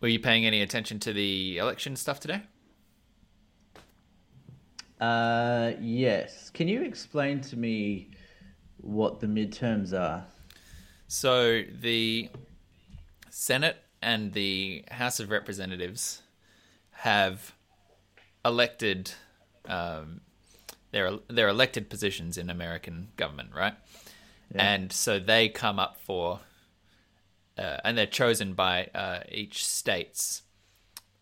Were you paying any attention to the election stuff today? Uh, yes. Can you explain to me what the midterms are? So the Senate and the House of Representatives have elected um, they're they're elected positions in American government, right? Yeah. And so they come up for uh, and they're chosen by uh, each state's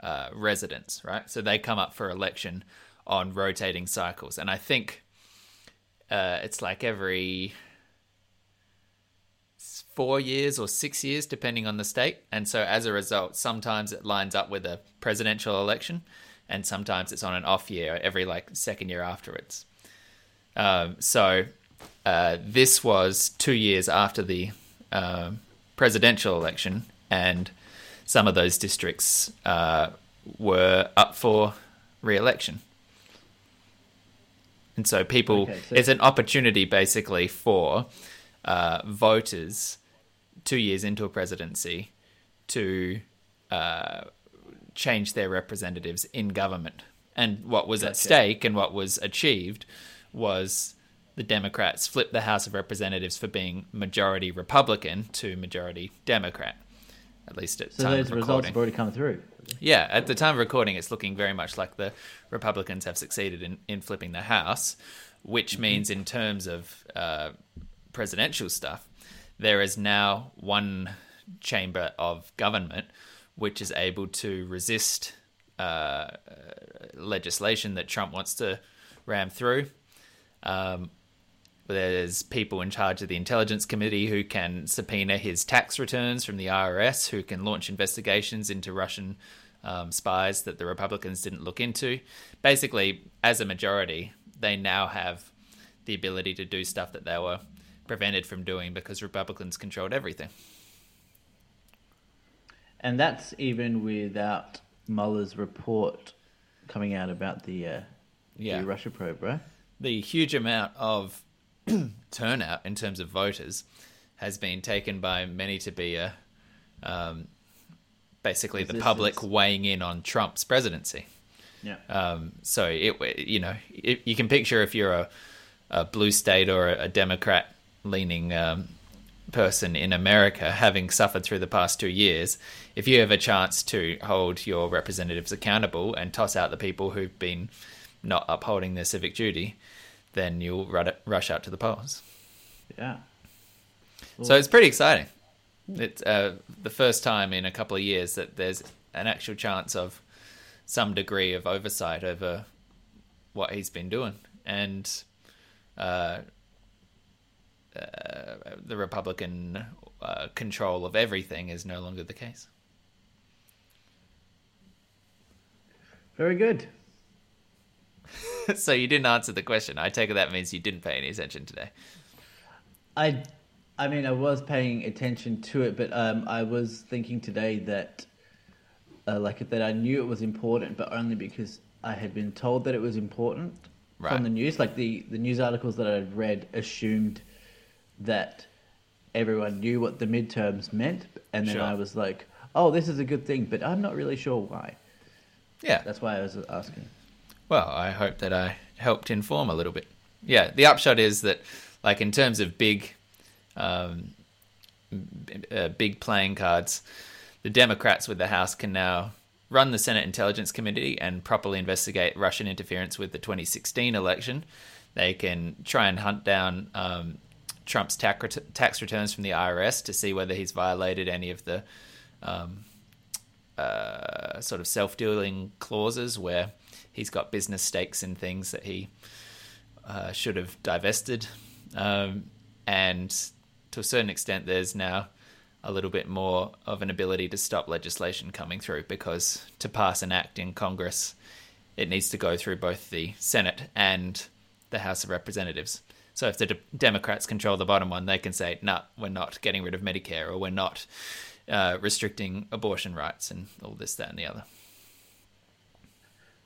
uh, residents, right? So they come up for election on rotating cycles, and I think uh, it's like every four years or six years, depending on the state. And so as a result, sometimes it lines up with a presidential election, and sometimes it's on an off year every like second year afterwards. Um, so uh, this was two years after the um presidential election, and some of those districts uh, were up for re-election. And so people, Okay, so- it's an opportunity basically for uh, voters two years into a presidency to uh, change their representatives in government. And what was at stake and what was achieved was the Democrats flipped the House of Representatives for being majority Republican to majority Democrat, at least at So time those of results have already come through. Yeah, at the time of recording, it's looking very much like the Republicans have succeeded in, in flipping the House, which means, in terms of uh, presidential stuff, there is now one chamber of government which is able to resist uh, legislation that Trump wants to ram through. Um, there's people in charge of the Intelligence Committee who can subpoena his tax returns from the IRS, who can launch investigations into Russian um, spies that the Republicans didn't look into. Basically, as a majority, they now have the ability to do stuff that they were prevented from doing because Republicans controlled everything. And that's even without Mueller's report coming out about the, uh, Yeah. the Russia probe, right? the huge amount of turnout in terms of voters has been taken by many to be a um, basically the public weighing in on Trump's presidency. Yeah. Um, so it you know it, you can picture if you're a, a blue state or a, a Democrat leaning um, person in America, having suffered through the past two years, if you have a chance to hold your representatives accountable and toss out the people who've been not upholding their civic duty, then you'll rush out to the polls. yeah. So it's pretty exciting. It's uh, the first time in a couple of years that there's an actual chance of some degree of oversight over what he's been doing, and uh, uh, the Republican uh, control of everything is no longer the case. Very good. so you didn't answer the question. I take it that means you didn't pay any attention today. I, I mean, I was paying attention to it, but um, I was thinking today that, uh, like, that I knew it was important, but only because I had been told that it was important Right. from the news. Like the the news articles that I'd read assumed that everyone knew what the midterms meant, and then Sure. I was like, "Oh, this is a good thing," but I'm not really sure why. Yeah, That's why I was asking. Well, I hope that I helped inform a little bit. Yeah, the upshot is that, like in terms of big, um, uh, big playing cards, the Democrats with the House can now run the Senate Intelligence Committee and properly investigate Russian interference with the 2016 election. They can try and hunt down um, Trump's tax, ret- tax returns from the IRS to see whether he's violated any of the um, uh, sort of self-dealing clauses where he's got business stakes in things that he uh, should have divested, um, and to a certain extent, there's now a little bit more of an ability to stop legislation coming through because to pass an act in Congress, it needs to go through both the Senate and the House of Representatives. So if the de- Democrats control the bottom one, they can say, "No, we're not getting rid of Medicare, or we're not uh, restricting abortion rights, and all this, that, and the other."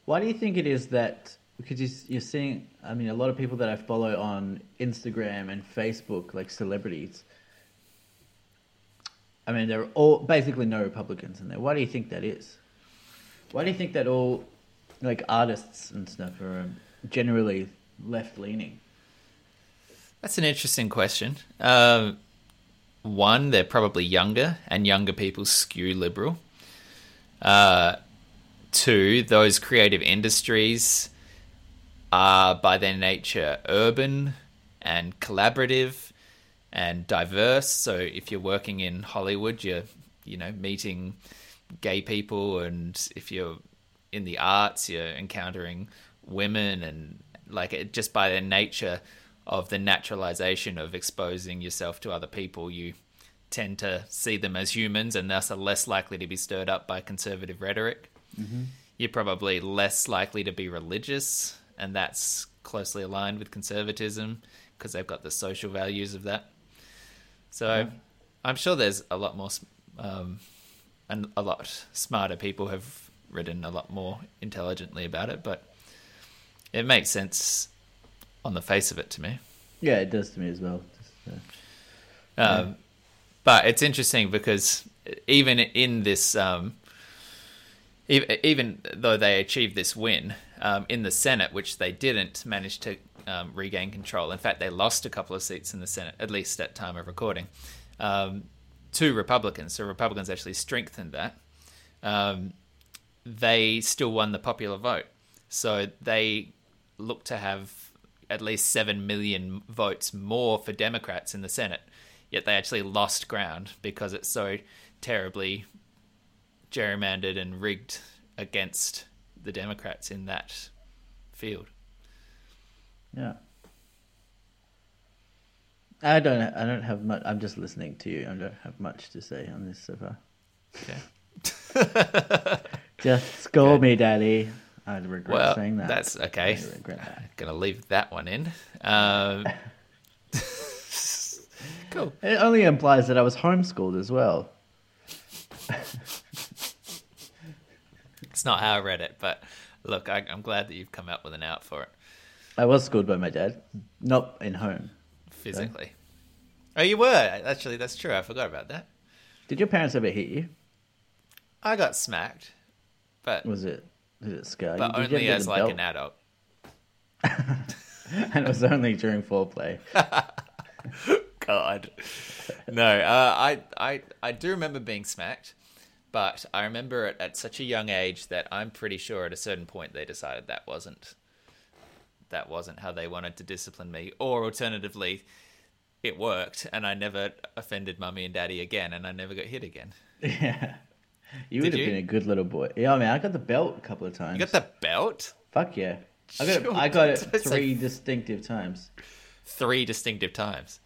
Why do you think it is that? Because you- you're seeing, I mean, a lot of people that I follow on Instagram and Facebook, like celebrities, I mean, there are all basically no Republicans in there. Why do you think that is? Why do you think that all like artists and stuff are um, generally left leaning? That's an interesting question. Um, one, they're probably younger, and younger people skew liberal. Uh, two, those creative industries are by their nature urban and collaborative and diverse. So if you're working in Hollywood, you're you know meeting gay people, and if you're in the arts, you're encountering women, and like it, just by their nature of the naturalization of exposing yourself to other people, you tend to see them as humans, and thus are less likely to be stirred up by conservative rhetoric. Mm-hmm. You're probably less likely to be religious, and that's closely aligned with conservatism because they've got the social values of that. So Yeah. I'm sure there's a lot more, um, and a lot smarter people have written a lot more intelligently about it, but it makes sense on the face of it to me. Yeah, it does to me as well. Just, uh, Um, But it's interesting because even in this, um, even though they achieved this win um, in the Senate, which they didn't manage to um, regain control. In fact, they lost a couple of seats in the Senate, at least at time of recording, um, to Republicans. So Republicans actually strengthened that. Um, they still won the popular vote. So they look to have at least 7 million votes more for Democrats in the Senate. Yet they actually lost ground because it's so terribly gerrymandered and rigged against the Democrats in that field. yeah. I don't. I don't have much. I'm just listening to you. I don't have much to say on this so far. Okay. Just scold me, Daddy. I'd regret well, saying that. that's okay. I regret that. Gonna leave that one in. Um, cool. It only implies that I was homeschooled as well. It's not how I read it, but look, I, I'm glad that you've come up with an out for it I was schooled by my dad, not in home. physically. Oh, you were actually. That's true. I forgot about that. Did your parents ever hit you? I got smacked, but Was it? was it scare but? Did only as like belt? an adult. and it was only during foreplay. God. No, uh, I, I, I do remember being smacked, but I remember it at such a young age that I'm pretty sure at a certain point they decided that wasn't that wasn't how they wanted to discipline me, or alternatively, it worked and I never offended mummy and daddy again, and I never got hit again. yeah. You Did would have you? been a good little boy. Yeah, I mean, I got the belt a couple of times. You got the belt? Fuck yeah. I got, it, I got it three distinctive times. Three distinctive times.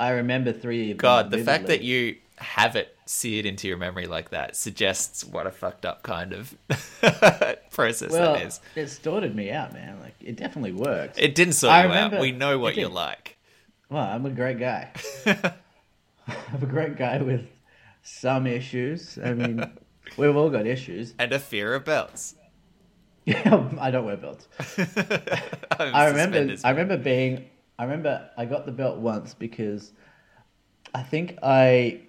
I remember three God, the fact that you have it seared into your memory like that suggests what a fucked up kind of process Well, that is. it sorted me out, man. Like, it definitely worked. It didn't sort I you out. We know what you're like. Well, I'm a great guy. I'm a great guy with some issues. I mean, we've all got issues. And a fear of belts. Yeah, I don't wear belts. I remember. I remember being. I remember I got the belt once because I think I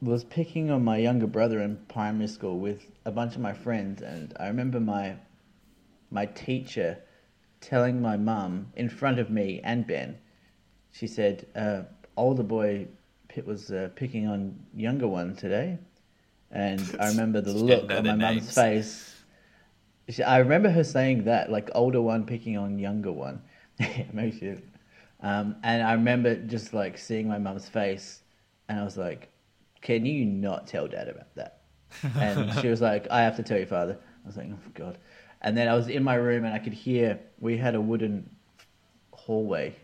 was picking on my younger brother in primary school with a bunch of my friends, and I remember my my teacher telling my mum in front of me and Ben. She said, uh, "Older boy Pitt was uh, picking on younger one today," and I remember the look on my mum's face. She- I remember her saying that, like older one picking on younger one. yeah, maybe she. Um, and I remember just like seeing my mum's face, and I was like, "Can you not tell dad about that?" And she was like, "I have to tell your father." I was like, "Oh God!" And then I was in my room, and I could hear we had a wooden hallway,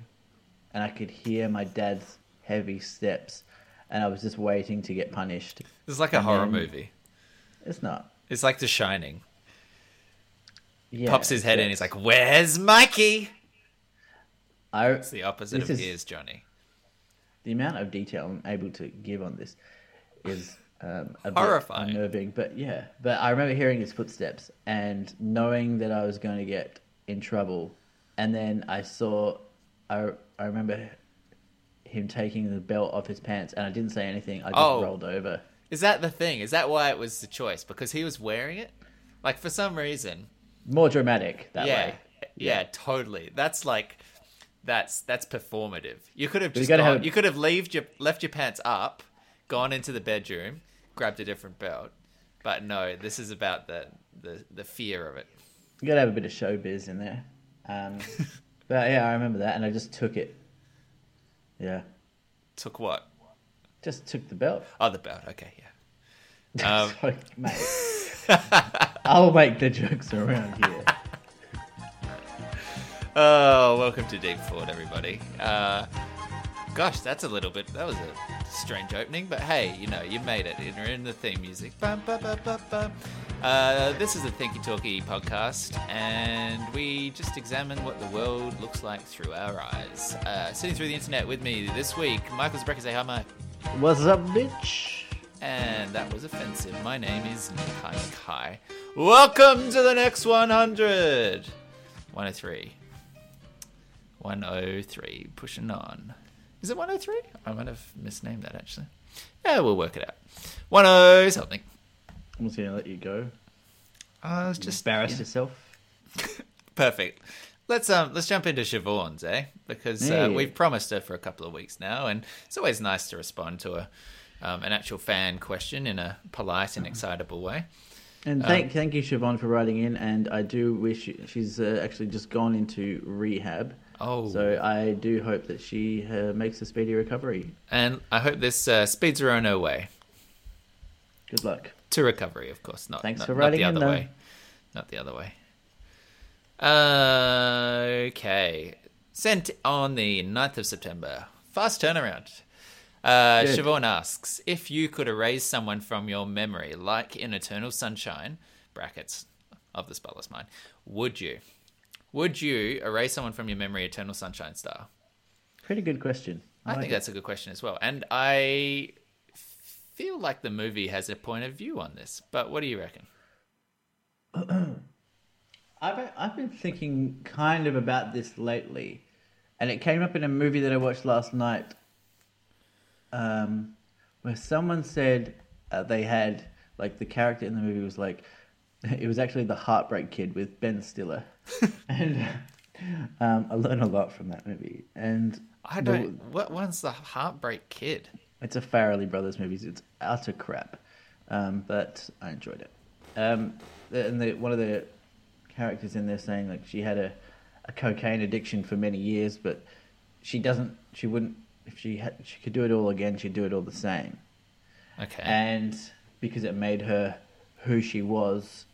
and I could hear my dad's heavy steps, and I was just waiting to get punished. It's like a and horror movie. It's not. It's like The Shining. Yeah, Pops his head in. it's- He's like, "Where's Mikey?" I, It's the opposite of is- "Here's Johnny." the amount of detail I'm able to give on this is um, a Horrifying. bit unnerving. But yeah, but I remember hearing his footsteps and knowing that I was going to get in trouble. And then I saw, I I remember him taking the belt off his pants, and I didn't say anything. I just Oh. rolled over. Is that the thing? Is that why it was the choice? Because he was wearing it? Like for some reason. More dramatic that yeah. way. yeah. totally. That's like that's that's performative. You could have just gone, have- you could have left your left your pants up, gone into the bedroom, grabbed a different belt. But no, this is about the the, the fear of it. You gotta have a bit of showbiz in there. Um, but yeah, I remember that, and I just took it. Yeah, Took what? just took the belt. Oh, the belt. Okay, yeah. Um, Sorry, mate. I'll make the jokes around here. Oh, welcome to Deep Thought, everybody. Uh, gosh, that's a little bit. That was a strange opening, but hey, you know, you made it. You're in the theme music. Bum, bum, bum. Uh, this is a Thinky Talky podcast, and we just examine what the world looks like through our eyes. Uh, sitting through the internet with me this week, Michael Zabrecki. Say hi, Mike. What's up, bitch? And that was offensive. My name is Nikai Kai. Welcome to the next 100. 103. 103. Pushing on. Is it 103? I might have misnamed that actually. Yeah, we'll work it out. 10 something. I'm just gonna let you go. I was just Just embarrass yeah. yourself. Perfect. Let's um let's jump into Siobhan's, eh? Because uh, we've promised her for a couple of weeks now, and it's always nice to respond to a um, an actual fan question in a polite and excitable way. And thank thank you, Siobhan, for writing in. And I do wish she's uh, actually just gone into rehab. Oh, So I do hope that she uh, makes a speedy recovery. and I hope this uh, speeds her on her way Good luck. to recovery, of course. Not, Thanks not, for not writing the in, other though. way. Not the other way. Uh, okay. Sent on the 9th of September. Fast turnaround. Uh, Good. Siobhan asks if you could erase someone from your memory, like in Eternal Sunshine (brackets of the spotless mind), would you? Would you erase someone from your memory, Eternal Sunshine star? Pretty good question. I like think that's a good question as well. And I feel like the movie has a point of view on this. But what do you reckon? I've been, I've been thinking kind of about this lately, and it came up in a movie that I watched last night, um, where someone said uh, they had like the character in the movie was like it was actually the Heartbreak Kid with Ben Stiller, and um, I learned a lot from that movie. And I don't. What one's the Heartbreak Kid? It's a Farrelly Brothers movie. It's utter crap, um, but I enjoyed it. Um, and the, one of the characters in there saying like she had a, a cocaine addiction for many years, but she doesn't. She wouldn't. If she had, she could do it all again. She'd do it all the same. Okay. And because it made her who she was.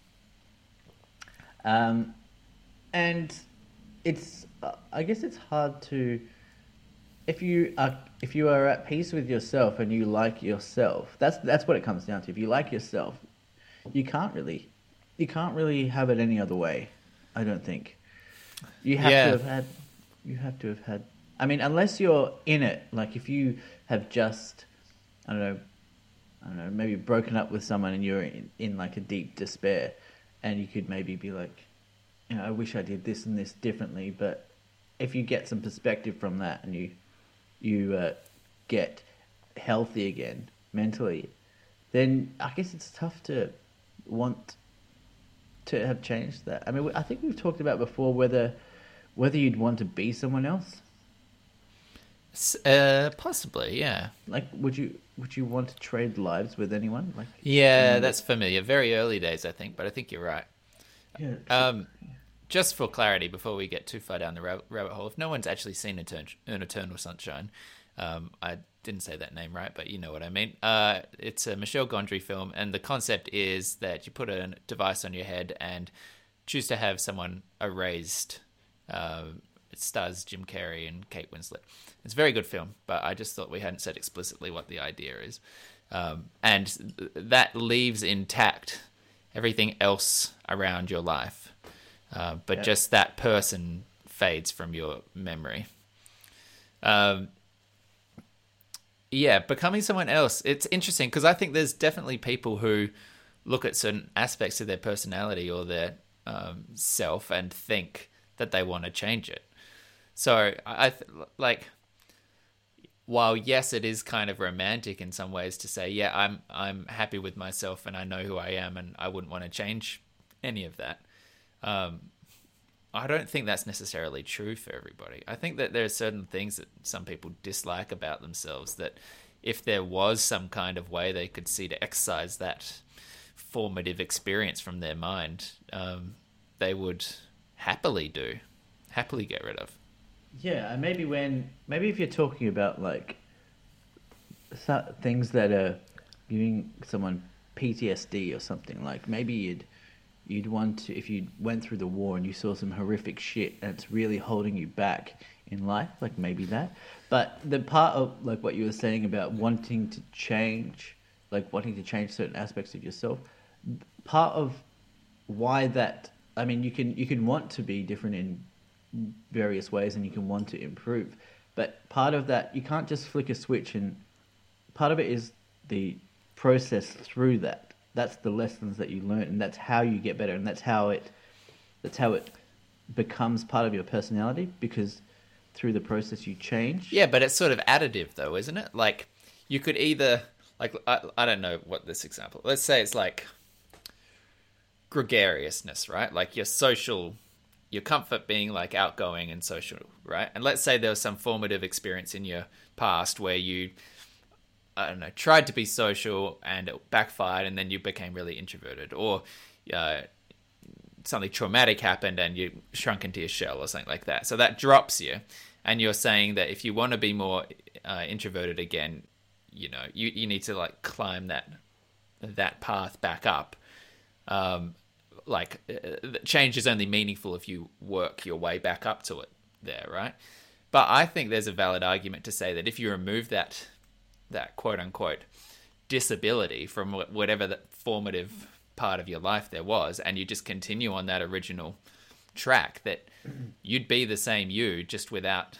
Um, and it's. uh, I guess it's hard to if you are if you are at peace with yourself and you like yourself, that's that's what it comes down to. If you like yourself, you can't really you can't really have it any other way. I don't think. You have Yeah. to have had you have to have had I mean unless you're in it, like if you have just I don't know I don't know, maybe broken up with someone and you're in, in like a deep despair and you could maybe be like you know, I wish I did this and this differently, but if you get some perspective from that and you you uh, get healthy again mentally, then I guess it's tough to want to have changed that. I mean, I think we've talked about before whether whether you'd want to be someone else. Uh, possibly, yeah. Like, would you would you want to trade lives with anyone? Like, Yeah, that's familiar. Very early days, I think, but I think you're right. yeah, Um, just for clarity, before we get too far down the rabbit, rabbit hole, if no one's actually seen Etern- An Eternal Sunshine, um, I didn't say that name right, but you know what I mean. Uh, it's a Michel Gondry film, and the concept is that you put a device on your head and choose to have someone erased. Um it stars Jim Carrey and Kate Winslet. It's a very good film, but I just thought we hadn't said explicitly what the idea is. Um, and that leaves intact everything else around your life. Uh, but Yeah. just that person fades from your memory. Um, yeah, becoming someone else. It's interesting because I think there's definitely people who look at certain aspects of their personality or their um, self and think that they want to change it. So I th- like while yes, it is kind of romantic in some ways to say, yeah, I'm I'm happy with myself and I know who I am and I wouldn't want to change any of that. Um, I don't think that's necessarily true for everybody. I think that there are certain things that some people dislike about themselves that if there was some kind of way they could see to exercise that formative experience from their mind, um, they would happily do, happily get rid of. Yeah, and maybe when maybe if you're talking about like things that are giving someone PTSD or something, like maybe you'd you'd want to if you went through the war and you saw some horrific shit and it's really holding you back in life, like maybe that. But the part of like what you were saying about wanting to change, like wanting to change certain aspects of yourself, part of why that I mean you can you can want to be different in various ways and you can want to improve. But part of that, you can't just flick a switch, and part of it is the process through that. That's the lessons that you learn, and that's how you get better, and that's how it, that's how it becomes part of your personality because through the process you change. Yeah, but it's sort of additive, though, isn't it? Like you could either like I, I don't know what this example. Let's say it's like gregariousness, right? Like your social your comfort being like outgoing and social, right? And let's say there was some formative experience in your past where you, I don't know, tried to be social and it backfired and then you became really introverted, or uh, something traumatic happened and you shrunk into your shell or something like that. So that drops you. And you're saying that if you want to be more uh, introverted again, you know, you, you need to like climb that that path back up. Um, like uh, change is only meaningful if you work your way back up to it there right? But i think there's a valid argument to say that if you remove that that quote unquote disability from whatever the formative part of your life there was and you just continue on that original track that you'd be the same you just without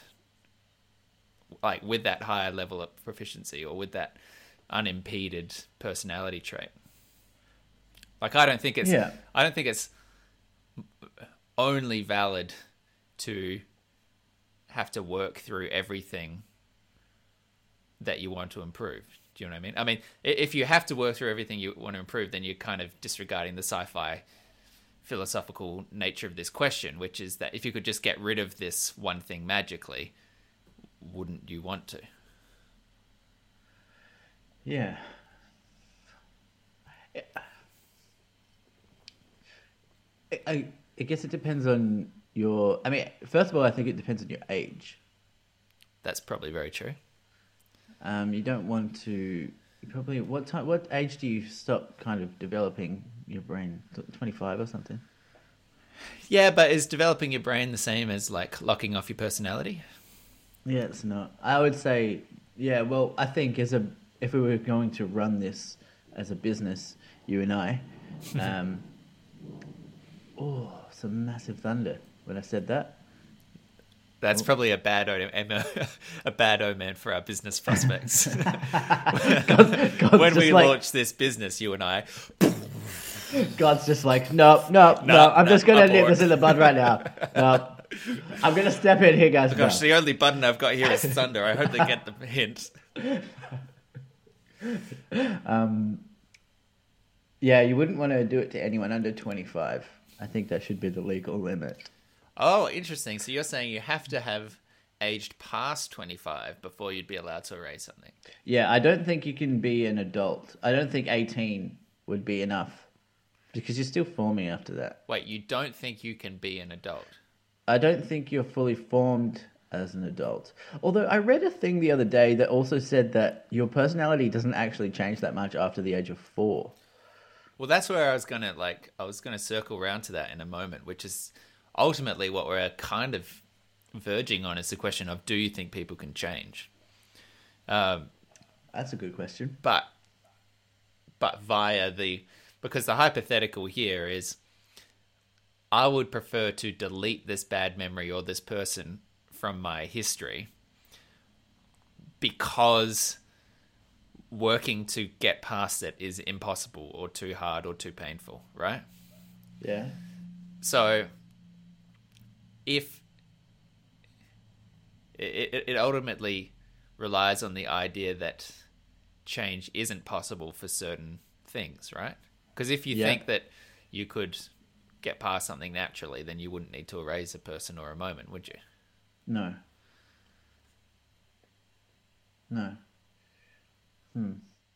like with that higher level of proficiency or with that unimpeded personality trait like I don't think it's yeah. I don't think it's only valid to have to work through everything that you want to improve. Do you know what I mean? I mean, if you have to work through everything you want to improve, then you're kind of disregarding the sci-fi philosophical nature of this question, which is that if you could just get rid of this one thing magically, wouldn't you want to? Yeah. I, I guess it depends on your. I mean, first of all, I think it depends on your age. That's probably very true. Um, you don't want to. You probably what time? What age do you stop kind of developing your brain? Twenty five or something. Yeah, but is developing your brain the same as like locking off your personality? Yeah, it's not. I would say, yeah. Well, I think as a if we were going to run this as a business, you and I, um, Oh, some massive thunder when I said that. That's oh. probably a bad omen, a bad omen for our business prospects. God, when we like, launch this business, you and I. God's just like, no, no, no. no I'm no, just gonna nip this in the bud right now. No, I'm gonna step in here, guys. Gosh, the only button I've got here is thunder. I hope they get the hint. Um, yeah, you wouldn't want to do it to anyone under 25. I think that should be the legal limit. Oh, interesting. So you're saying you have to have aged past 25 before you'd be allowed to erase something? Yeah, I don't think you can be an adult. I don't think 18 would be enough because you're still forming after that. Wait, you don't think you can be an adult? I don't think you're fully formed as an adult. Although I read a thing the other day that also said that your personality doesn't actually change that much after the age of 4. Well, that's where I was gonna like. I was gonna circle around to that in a moment, which is ultimately what we're kind of verging on is the question of: Do you think people can change? Um, that's a good question. But but via the because the hypothetical here is I would prefer to delete this bad memory or this person from my history because working to get past it is impossible or too hard or too painful, right? Yeah. So if it, it ultimately relies on the idea that change isn't possible for certain things, right? Because if you Yeah. think that you could get past something naturally, then you wouldn't need to erase a person or a moment, would you? No. No.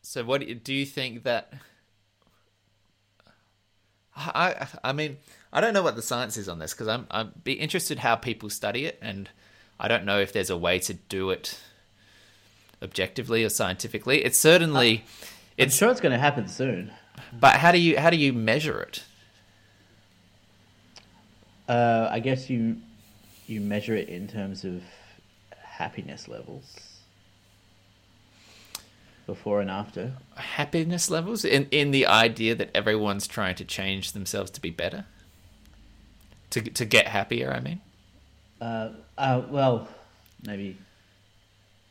So, what do you- do you think that? I I mean I don't know what the science is on this because I'm I'm be interested how people study it, and I don't know if there's a way to do it objectively or scientifically. It's certainly I'm it's sure it's going to happen soon. but how do you how do you measure it? Uh, I guess you you measure it in terms of happiness levels before and after. Happiness levels in in the idea that everyone's trying to change themselves to be better, to to get happier. I mean. Uh, uh, well, maybe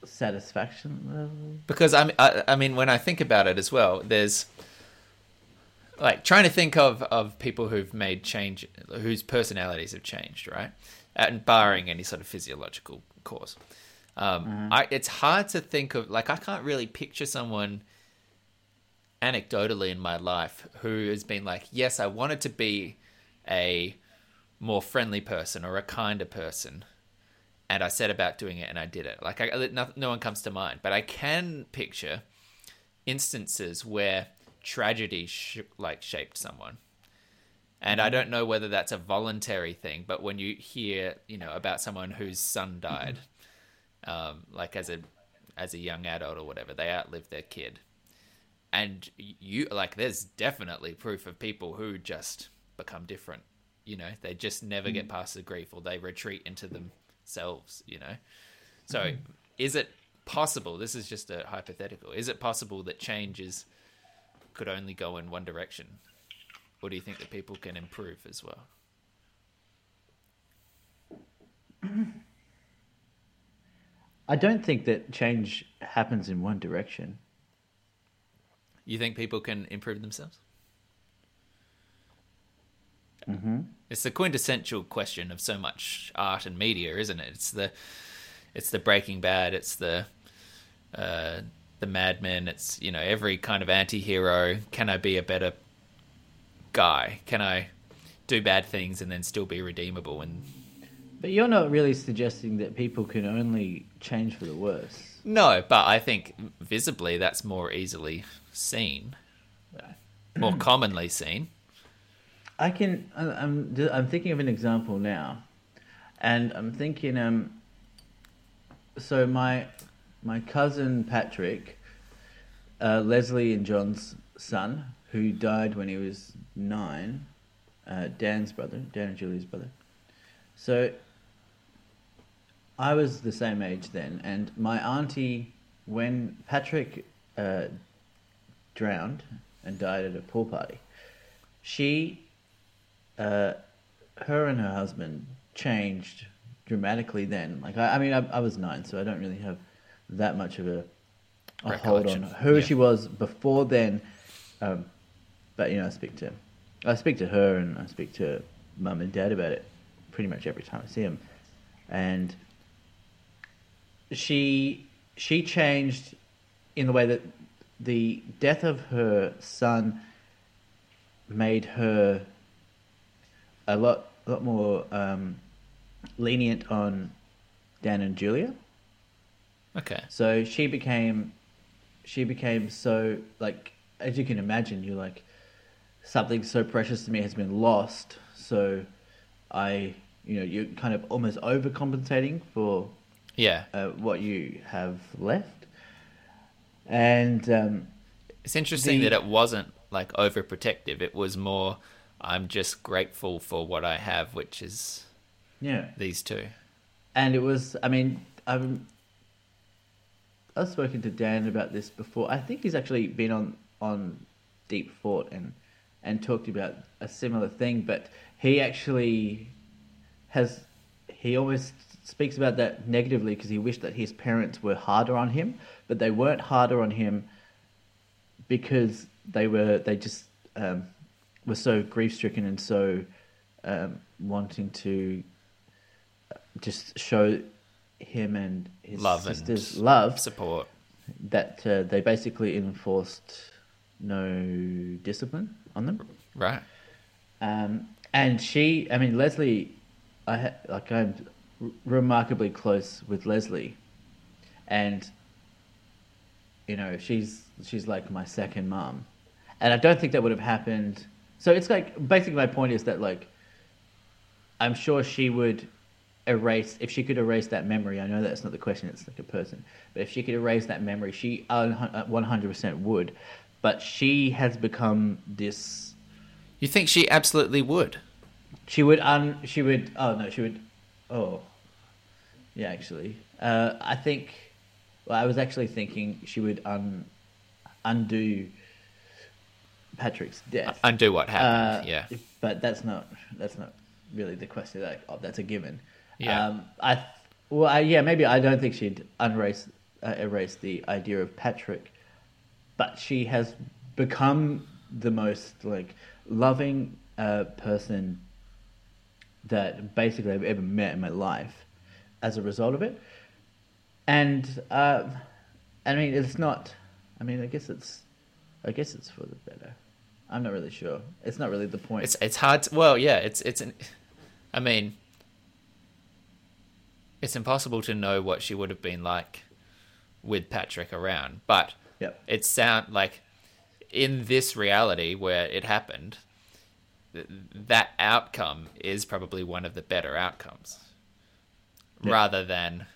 satisfaction level. because I'm, I, I mean, when I think about it as well, there's like trying to think of of people who've made change, whose personalities have changed, right? And barring any sort of physiological cause, um, I, it's hard to think of. Like, I can't really picture someone anecdotally in my life who has been like, yes, I wanted to be a more friendly person or a kinder person and I set about doing it and I did it. Like I, no, no one comes to mind, but I can picture instances where tragedy sh- like shaped someone. And I don't know whether that's a voluntary thing, but when you hear, you know, about someone whose son died, um, like as a as a young adult or whatever, they outlive their kid, and you like, there's definitely proof of people who just become different. You know, they just never get past the grief, or they retreat into themselves. You know, so is it possible? This is just a hypothetical. Is it possible that changes could only go in one direction, or do you think that people can improve as well? I don't think that change happens in one direction. You think people can improve themselves? Mm-hmm. It's the quintessential question of so much art and media, isn't it? It's the, it's the Breaking Bad. It's the, uh, the Mad Men. It's you know every kind of anti-hero. Can I be a better guy? Can I do bad things and then still be redeemable? And But you're not really suggesting that people can only change for the worse. no, but I think visibly that's more easily seen, more commonly seen. I can. I'm. I'm thinking of an example now, and I'm thinking. Um. So my, my cousin Patrick, uh, Leslie and John's son, who died when he was nine, uh, Dan's brother, Dan and Julie's brother. So. I was the same age then, and my auntie, when Patrick uh, drowned and died at a pool party, she uh, her and her husband changed dramatically then. Like, I, I mean, I, I was nine, so I don't really have that much of a, a hold on who yeah. she was before then. Um, but you know, I speak to, I speak to her and I speak to mum and dad about it pretty much every time I see them, and she she changed in the way that the death of her son made her a lot a lot more um, lenient on Dan and Julia. Okay. So she became she became so like as you can imagine, you're like something so precious to me has been lost. So I you know, you're kind of almost overcompensating for Yeah. uh, what you have left. And um, It's interesting The- that it wasn't like overprotective. It was more, I'm just grateful for what I have, which is yeah, these two. and it was. I mean, I've I've spoken to Dan about this before. I think he's actually been on on Deep Thought and and talked about a similar thing. But he actually has he always speaks about that negatively because he wished that his parents were harder on him, but they weren't harder on him because they were they just um, were so grief stricken and so um, wanting to just show him and his Love sister's love Support. that uh, they basically enforced no discipline on them. Right. Um, and she, I mean, Leslie, I ha- like I'm r- remarkably close with Leslie, and you know she's she's like my second mom, and I don't think that would have happened. So it's like basically my point is that like I'm sure she would erase if she could erase that memory. I know that's not the question; it's like a person. But if she could erase that memory, she uh, one hundred percent would. But she has become this You think she absolutely would? she would un. She would. Oh no, she would. Oh, yeah. Actually, uh, I think. Well, I was actually thinking she would un, undo Patrick's death. Undo what Uh, happened. yeah. But that's not. That's not really the question. Like, oh, that's a given. Yeah. Um, I. Well, I, yeah. Maybe I don't think she'd erase uh, erase the idea of Patrick, but she has become the most like loving uh, person that basically I've ever met in my life as a result of it. And uh, I mean, it's not. I mean, I guess it's. I guess it's for the better. I'm not really sure. It's not really the point. It's it's hard. To, well, yeah. It's it's an. I mean, it's impossible to know what she would have been like with Patrick around, but Yep. it sound like in this reality where it happened, that outcome is probably one of the better outcomes, Yeah. rather than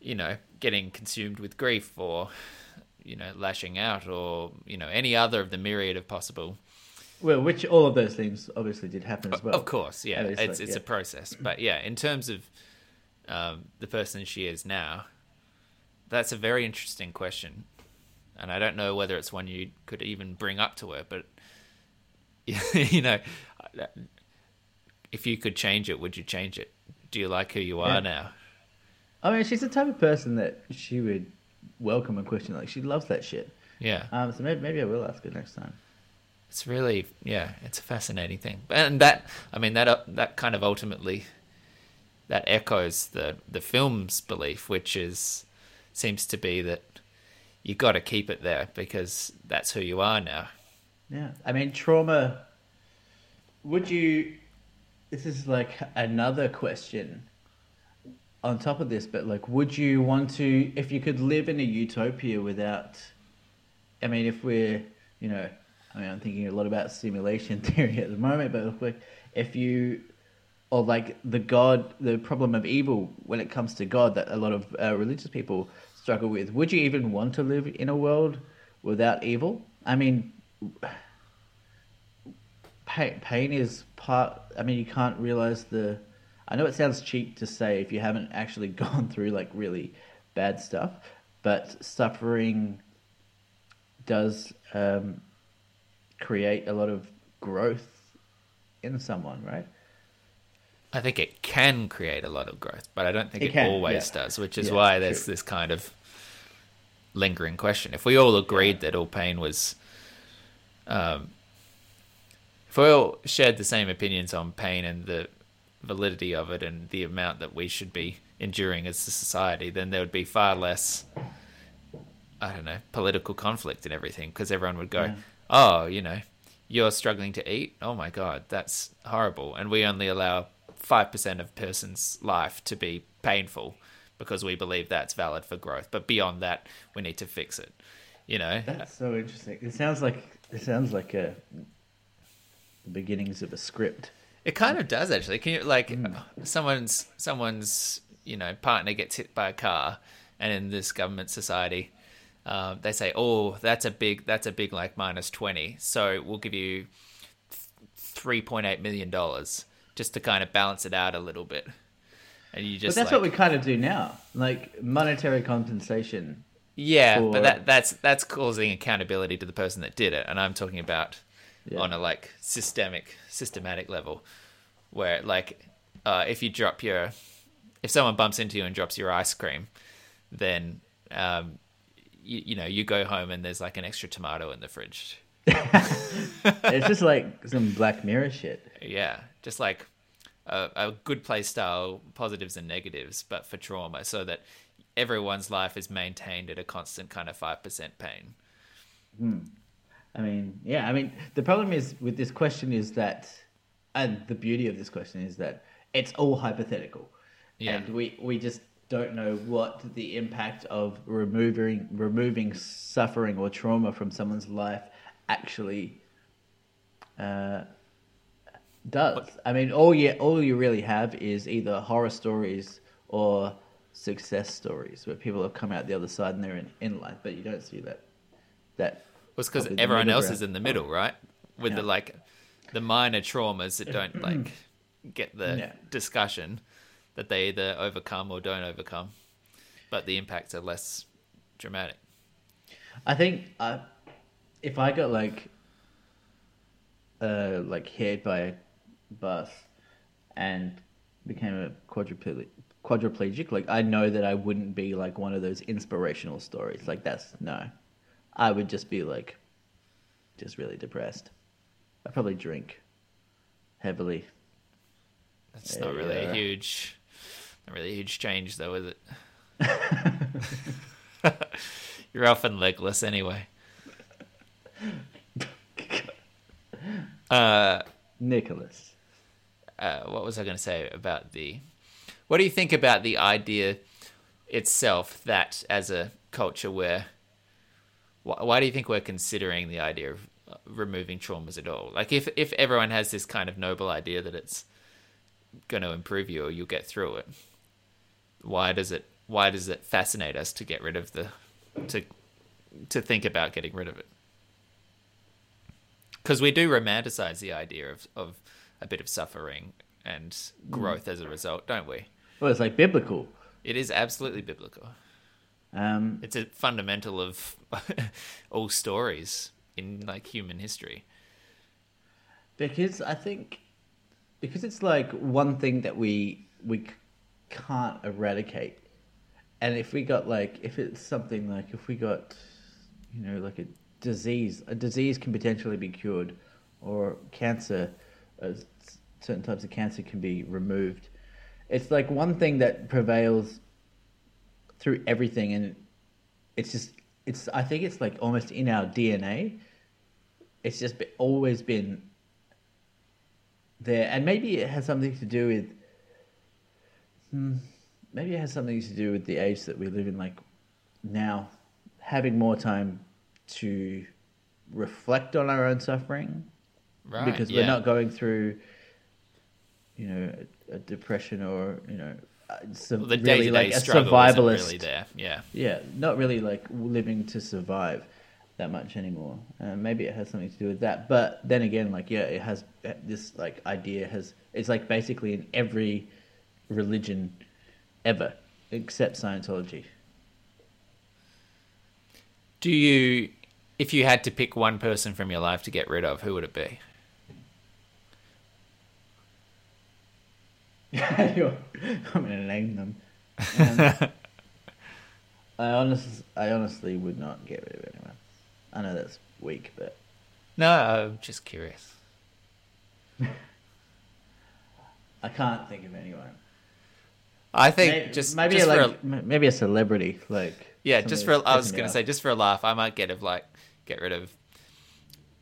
you know getting consumed with grief or you know lashing out or you know any other of the myriad of possible Well, which all of those things obviously did happen as well. of course, yeah, it's like, it's yeah. a process, but yeah, in terms of um, the person she is now, that's a very interesting question, and I don't know whether it's one you could even bring up to her, but you know, if you could change it, would you change it? Do you like who you are Yeah. now? I mean, she's the type of person that she would welcome a question like she loves that shit. Yeah, Um, so maybe, maybe I will ask her next time. it's really yeah, it's a fascinating thing, and that I mean that uh, that kind of ultimately that echoes the the film's belief, which is seems to be that you got to keep it there because that's who you are now. Yeah, I mean, trauma. Would you? This is like another question on top of this, but like, would you want to, if you could live in a utopia without? I mean, if we're, you know, I mean, I'm thinking a lot about simulation theory at the moment, but if, if you, or like the God, the problem of evil when it comes to God that a lot of uh, religious people struggle with, would you even want to live in a world without evil? I mean, pain, pain is part. I mean, you can't realize the. I know it sounds cheap to say if you haven't actually gone through like really bad stuff, but suffering does um, create a lot of growth in someone, right? I think it can create a lot of growth, but I don't think It it, can, always yeah. does, which is Yeah, why there's true. this kind of lingering question. If we all agreed that all pain was, um, if we all shared the same opinions on pain and the validity of it and the amount that we should be enduring as a society, then there would be far less, I don't know, political conflict and everything because everyone would go, Yeah. oh, you know, you're struggling to eat. Oh my God, that's horrible. And we only allow 5% of a person's life to be painful because we believe that's valid for growth. But beyond that, we need to fix it. You know? That's so interesting. It sounds like it sounds like a the beginnings of a script. It kind of does actually. Can you like someone's someone's you know partner gets hit by a car, and in this government society, um, they say, "Oh, that's a big that's a big like minus twenty. So we'll give you three point eight million dollars just to kind of balance it out a little bit." And you But just that's like, what we kind of do now, like monetary compensation. Yeah, but that that's that's causing accountability to the person that did it, and I'm talking about Yeah. on a like systemic systematic level, where like uh, if you drop your if someone bumps into you and drops your ice cream, then um, you, you know you go home and there's like an extra tomato in the fridge. it's just like some Black Mirror shit. Yeah, just like a, a good play style, positives and negatives, but for trauma, so that everyone's life is maintained at a constant kind of five percent pain. I mean, yeah, I mean, the problem is with this question is that, and the beauty of this question is that it's all hypothetical, Yeah. and we we just don't know what the impact of removing removing suffering or trauma from someone's life actually uh, does. I mean, all you all you really have is either horror stories or success stories where people have come out the other side and they're in, in life, but you don't see that that Well, it's because everyone else ground. is in the middle, right? With the like the minor traumas that don't like get the Yeah. discussion that they either overcome or don't overcome, but the impacts are less dramatic. I think uh, if I got like uh, like hit by a bus and became a quadriplegic, quadriplegic, like I know that I wouldn't be like one of those inspirational stories. Like that's no, I would just be like, just really depressed. I'd probably drink heavily. That's not really a huge, not really a huge change, though, is it? You're often legless anyway. Uh, Nicholas. uh, what was I going to say about the? What do you think about the idea itself that as a culture where? Why, why do you think we're considering the idea of uh, removing traumas at all? Like, if if everyone has this kind of noble idea that it's going to improve you or you'll get through it, why does it? Why does it fascinate us to get rid of the to to think about getting rid of it? Because we do romanticize the idea of of a bit of suffering and growth as a result, don't we? Well, it's like biblical. It is absolutely biblical. Um, It's a fundamental of all stories in like human history. because I think because it's like one thing that we we can't eradicate, and if we got like if it's something like if we got you know like a disease, a disease can potentially be cured, or cancer, uh, certain types of cancer can be removed. It's like one thing that prevails through everything, and it's just it's I think it's like almost in our DNA. It's just be, always been there, and maybe it has something to do with. Hmm, maybe it has something to do with the age that we live in, like now, having more time to reflect on our own suffering, Right. because yeah. we're not going through, you know, a, depression or you know, uh, some Well, the really like a survivalist. really there. Yeah. Yeah, not really like living to survive that much anymore. Uh, maybe it has something to do with that. But then again, like yeah, it has this like idea has it's like basically in every religion ever except Scientology. Do you, if you had to pick one person from your life to get rid of, who would it be? You're- I'm gonna name them. Um, I honestly, I honestly would not get rid of anyone. I know that's weak, but No, I'm just curious. I can't think of anyone. I think Maybe, just maybe just like a, maybe a celebrity, like yeah, just for a, I was gonna say just for a laugh, I might get of like get rid of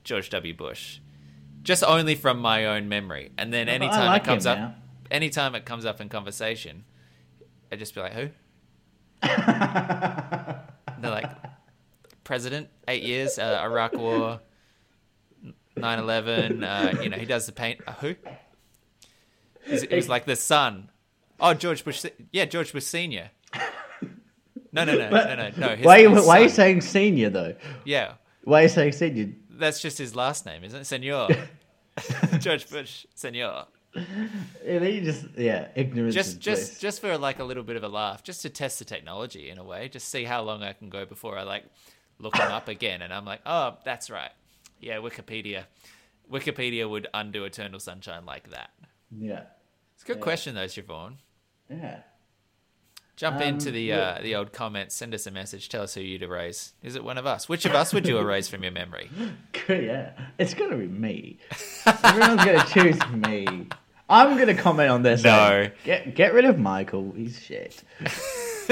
George W. Bush, just only from my own memory, and then No, anytime like it comes up, now. Anytime it comes up in conversation, I just be like, who? They're like, president, eight years, uh, Iraq War, 9-11, uh, you know, he does the paint. Uh, who? It was like the son. Oh, George Bush. Yeah, George Bush Senior. No, no, no, no, no, no. his- why, his why are you saying senior though? Yeah, Why are you saying senior? that's just his last name, isn't it? Senor. George Bush Senor. Yeah, you just yeah, ignorance. Just, just, bliss. just for like a little bit of a laugh, just to test the technology in a way, just see how long I can go before I like look them up again, and I'm like, oh, that's right. Yeah, Wikipedia. Wikipedia would undo Eternal Sunshine like that. yeah, It's a good Yeah. question though, Siobhan. yeah. Jump into Um, the yeah. uh, the old comments. Send us a message. Tell us who you'd erase. Is it one of us? Which of us would you erase from your memory? Yeah. It's gonna be me. Everyone's gonna choose me. I'm gonna comment on this. No. Get get rid of Michael. He's shit.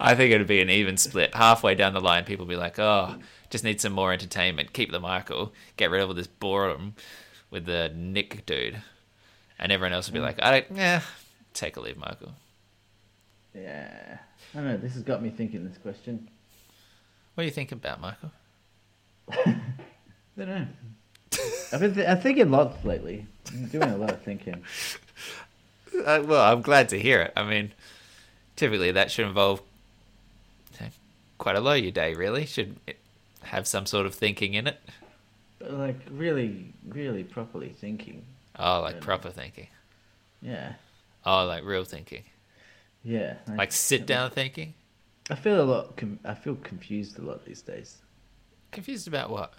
I think it'd be an even split. Halfway down the line, people be like, "Oh, just need some more entertainment. Keep the Michael. Get rid of all this boredom with the Nick dude." And everyone else would be like, "I don't. Yeah, take a leave, Michael." Yeah. I don't know. This has got me thinking. This question. What are you thinking about, Michael? I don't know. I've been th- I'm thinking lots lately. I'm doing a lot of thinking. Uh, well, I'm glad to hear it. I mean, typically that should involve quite a lot of your day, really. Should it have some sort of thinking in it. But like really, really properly thinking. Oh, like proper thinking. Yeah. Oh, like real thinking. Yeah. Like sit down thinking. I feel a lot. Com- I feel confused a lot these days. Confused about what?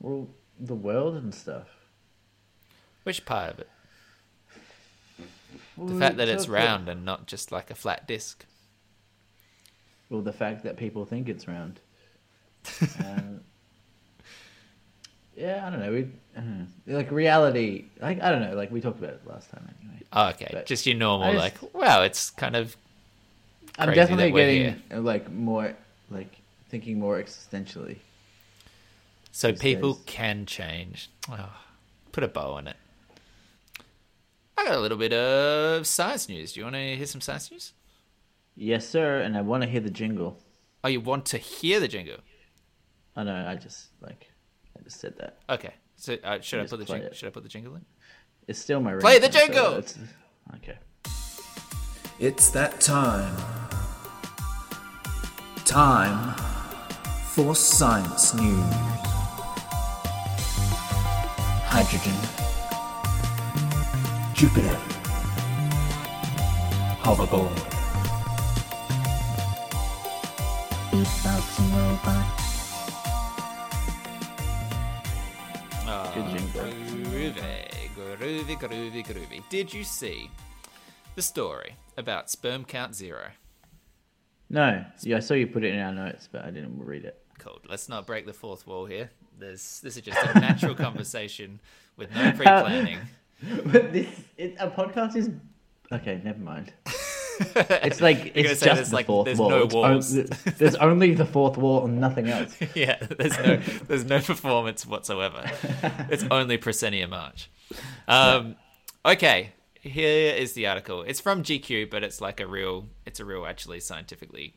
Well, the world and stuff. Which part of it? The fact that it's round and not just like a flat disc. Well, the fact that people think it's round. um, yeah, I don't know. We, I don't know. Like reality, like I don't know. Like we talked about it last time anyway. Oh, okay, But just your normal, I like, just- wow, it's kind of. I'm definitely getting uh, like more, like thinking more existentially. So people days. can change. Oh, put a bow on it. I got a little bit of science news. Do you want to hear some science news? Yes, sir. And I want to hear the jingle. Oh, you want to hear the jingle? I know. I just like, I just said that. Okay. So uh, should I Just put the play jingle? Should I put the jingle in? It's still my Play the ringtone, so jingle! okay. It's that time. Time for science news. Hydrogen. Jupiter. Hoverboard. Beatbox and robot. Good jingle. groovy, groovy, groovy, groovy. Did you see the story about sperm count zero? No, yeah, I saw you put it in our notes, but I didn't read it. Cool. Let's not break the fourth wall here. There's this is just a natural conversation with no pre-planning. But this, it, a podcast is okay. Never mind. It's like it's just there's the like fourth there's wall. no walls. there's only the fourth wall and nothing else. yeah, there's no there's no performance whatsoever. It's only proscenium arch. Um, okay, here is the article. It's from GQ, but it's like a real it's a real actually scientifically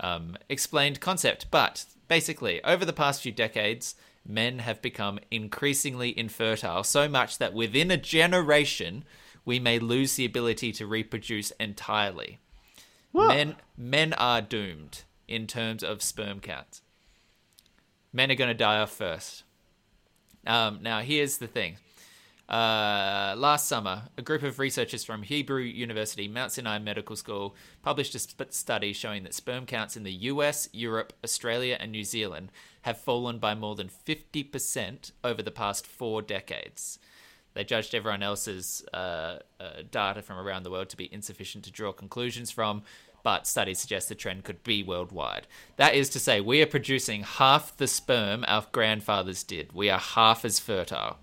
um, explained concept. But basically, over the past few decades, men have become increasingly infertile, so much that within a generation, we may lose the ability to reproduce entirely. Men men are doomed in terms of sperm counts. Men are going to die off first. Um, now, here's the thing. Uh, last summer, a group of researchers from Hebrew University, Mount Sinai Medical School, published a sp- study showing that sperm counts in the US, Europe, Australia, and New Zealand have fallen by more than 50% over the past four decades. They judged everyone else's uh, uh, data from around the world to be insufficient to draw conclusions from, but studies suggest the trend could be worldwide. That is to say, we are producing half the sperm our grandfathers did. We are half as fertile.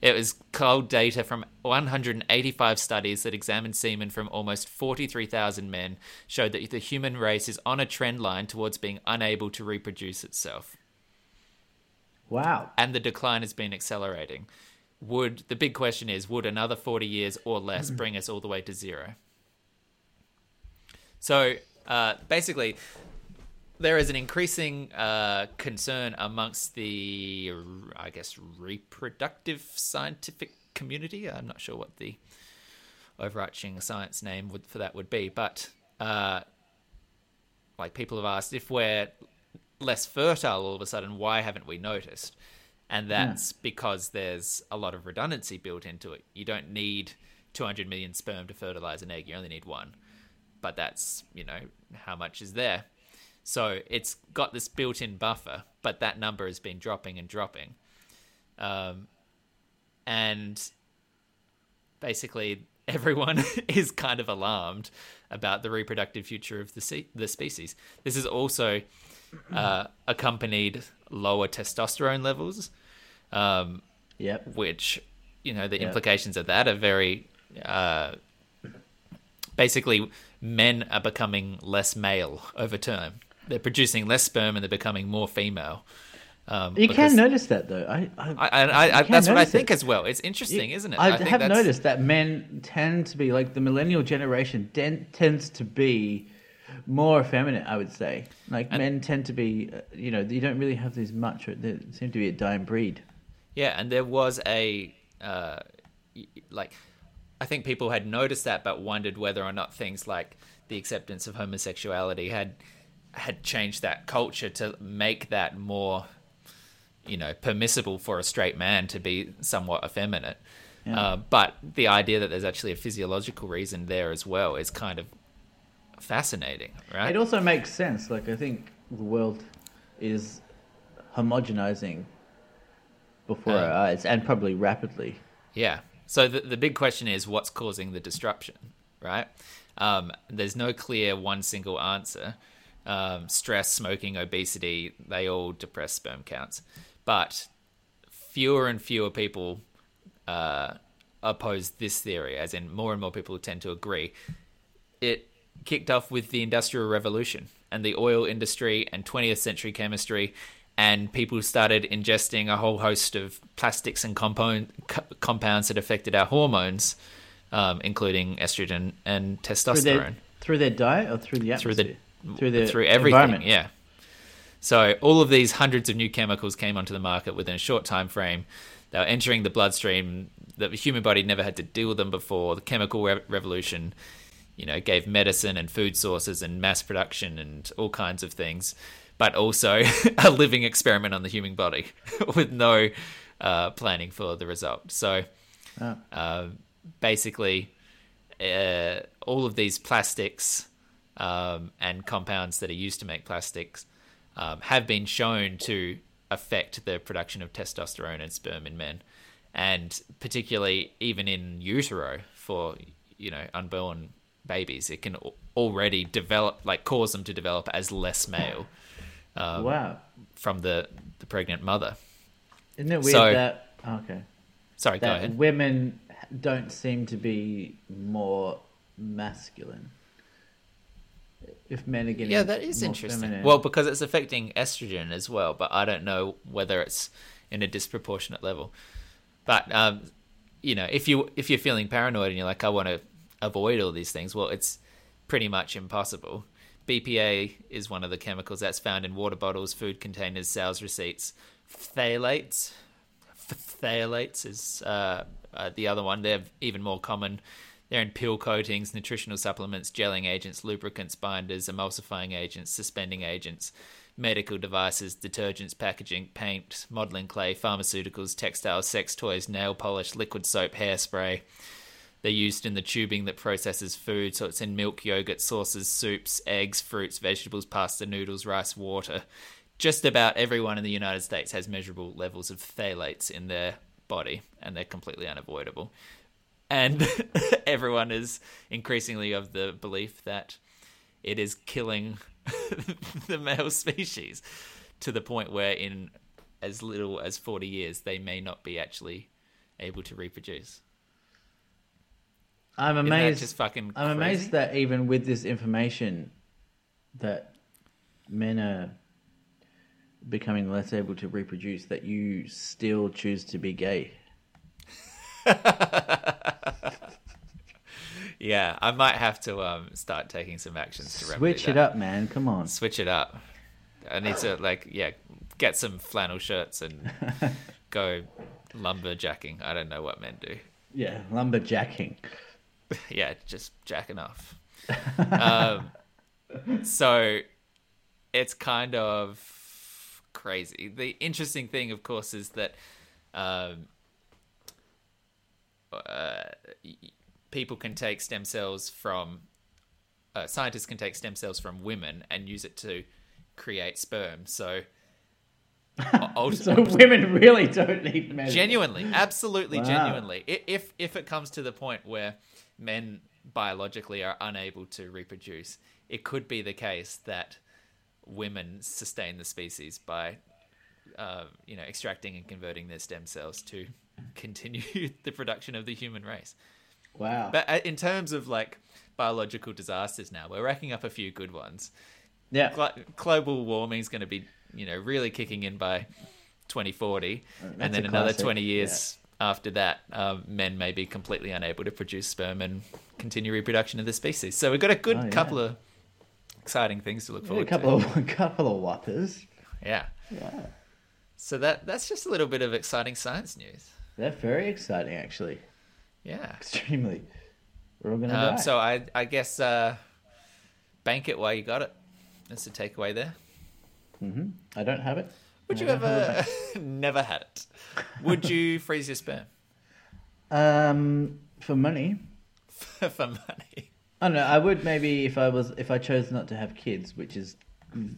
It was cold data from 185 studies that examined semen from almost 43,000 men showed that the human race is on a trend line towards being unable to reproduce itself Wow. and the decline has been accelerating. Would the big question is would another 40 years or less bring us all the way to zero? So uh, basically, there is an increasing uh, concern amongst the, I guess, reproductive scientific community. I'm not sure what the overarching science name would, for that would be, but uh, like people have asked if we're less fertile all of a sudden, why haven't we noticed? And that's because there's a lot of redundancy built into it. You don't need 200 million sperm to fertilize an egg, you only need one. But that's, you know, how much is there. So it's got this built in buffer, but that number has been dropping and dropping. Um, and basically, everyone is kind of alarmed about the reproductive future of the, se- the species. This is also uh, accompanied lower testosterone levels. Um, Yep. which you know the Yeah. implications of that are very uh, basically men are becoming less male over time. They're producing less sperm and they're becoming more female. Um, You can notice that though. I, I, I, I, that's what I think it. as well. It's interesting, isn't it? I, think have noticed that men tend to be like the millennial generation den- tends to be more effeminate. I would say, like men tend to be, uh, you know, you don't really have these much. They seem to be a dying breed. Yeah, and there was a uh, like I think people had noticed that, but wondered whether or not things like the acceptance of homosexuality had had changed that culture to make that more, you know, permissible for a straight man to be somewhat effeminate. Yeah. Uh, but the idea that there's actually a physiological reason there as well is kind of fascinating, right? It also makes sense. Like I think the world is homogenizing before Um, our eyes, and probably rapidly. Yeah. So the the big question is what's causing the disruption, right? Um, there's no clear one single answer. Um, stress, smoking, obesity, they all depress sperm counts. But fewer and fewer people uh, oppose this theory, as in more and more people tend to agree. It kicked off with the Industrial Revolution and the oil industry and 20th century chemistry, and people started ingesting a whole host of plastics and compound, co- compounds that affected our hormones, um, including estrogen and Through testosterone their, through their diet or through the through the through through everything. Yeah. So all of these hundreds of new chemicals came onto the market within a short time frame. They were entering the bloodstream. The human body never had to deal with them before. The chemical re- revolution, you know, gave medicine and food sources and mass production and all kinds of things, but also a living experiment on the human body with no uh, planning for the result. So Ah. uh, basically, uh, all of these plastics um, and compounds that are used to make plastics um, have been shown to affect the production of testosterone and sperm in men, and particularly even in utero for you know unborn babies, it can already develop like cause them to develop as less male um, wow. from the the pregnant mother. Isn't it weird So- that okay Sorry, go that ahead. women don't seem to be more masculine? If men are getting Yeah, that is interesting. feminine. Well, because it's affecting estrogen as well, but I don't know whether it's in a disproportionate level. But um, you know, if you if you're feeling paranoid and you're like, I want to avoid all these things, well, it's pretty much impossible. BPA is one of the chemicals that's found in water bottles, food containers, sales receipts. Phthalates, phthalates is uh, uh, the other one. They're even more common. They're in pill coatings, nutritional supplements, gelling agents, lubricants, binders, emulsifying agents, suspending agents, medical devices, detergents, packaging, paint, modeling clay, pharmaceuticals, textiles, sex toys, nail polish, liquid soap, hairspray. They're used in the tubing that processes food, so it's in milk, yogurt, sauces, soups, eggs, fruits, vegetables, pasta, noodles, rice, water. Just about everyone in the United States has measurable levels of phthalates in their body, and they're completely unavoidable. And everyone is increasingly of the belief that it is killing the male species to the point where, in as little as 40 years, they may not be actually able to reproduce. I'm amazed. just fucking I'm crazy? amazed that even with this information, that men are becoming less able to reproduce, that you still choose to be gay. Yeah, I might have to um, start taking some actions to Switch it that. up, man. Come on. Switch it up. I need to like yeah, get some flannel shirts and go lumberjacking. I don't know what men do. Yeah, lumberjacking. yeah, just jacking off. um, so it's kind of crazy. The interesting thing, of course, is that um, uh, people can take stem cells from uh, scientists can take stem cells from women and use it to create sperm. So. So women really don't need men. genuinely absolutely Wow. genuinely if if it comes to the point where men biologically are unable to reproduce it could be the case that women sustain the species by uh, you know, extracting and converting their stem cells to continue the production of the human race. Wow. But uh, in terms of like biological disasters, now we're racking up a few good ones. yeah. Glo- global warming is going to be, you know, really kicking in by 2040, that's and then another classic, 20 years after that, um, men may be completely unable to produce sperm and continue reproduction of the species. So we've got a good Oh, yeah. couple of exciting things to look a forward couple to. of a couple of whoppers. Yeah. Yeah. So that that's just a little bit of exciting science news. They're very exciting, actually. Yeah. Extremely. We're all gonna Um, die. so I I guess uh, bank it while you got it. That's the takeaway there. hmm I don't have it. Would you ever never had it? Would you freeze your sperm Um, for money, for money? I don't know. I would maybe if I was if I chose not to have kids, which is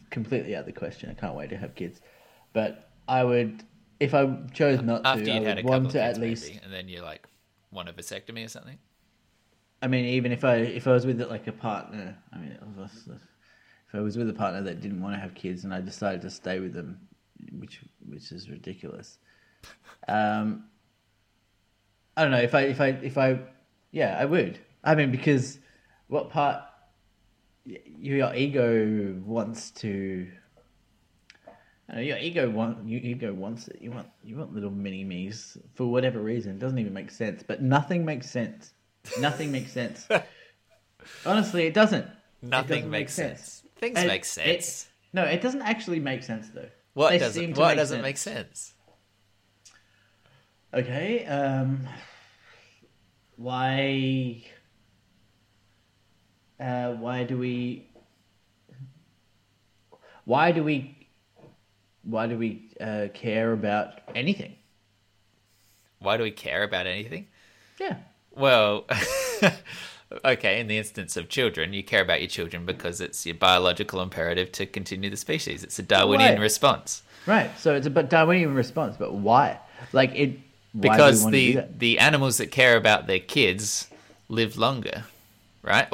completely out of the question. I can't wait to have kids, but I would if I chose not After to. I you'd would had a couple want of to kids, at least. maybe, and then you like want a vasectomy or something. I mean, even if I if I was with like a partner, I mean, it was- if I was with a partner that didn't want to have kids and I decided to stay with them, which which is ridiculous. Um, I don't know if I if I if I yeah I would. I mean, because what part your ego wants to. I know, your ego want your ego wants it. You want you want little mini me's for whatever reason. It doesn't even make sense. But nothing makes sense. Nothing makes sense. Honestly, it doesn't. It Nothing doesn't make makes sense. sense. Things make it- sense. no, it doesn't actually make sense though. What They doesn't? seem to What make doesn't sense. make sense? Okay. Um, why? Uh, why do we? Why do we? Why do we uh, care about anything? Why do we care about anything? Yeah. Well, okay, in the instance of children, you care about your children because it's your biological imperative to continue the species. It's a Darwinian Right. response. Right. So it's a but Darwinian response, but why? Like it. Because the the animals that care about their kids live longer, right?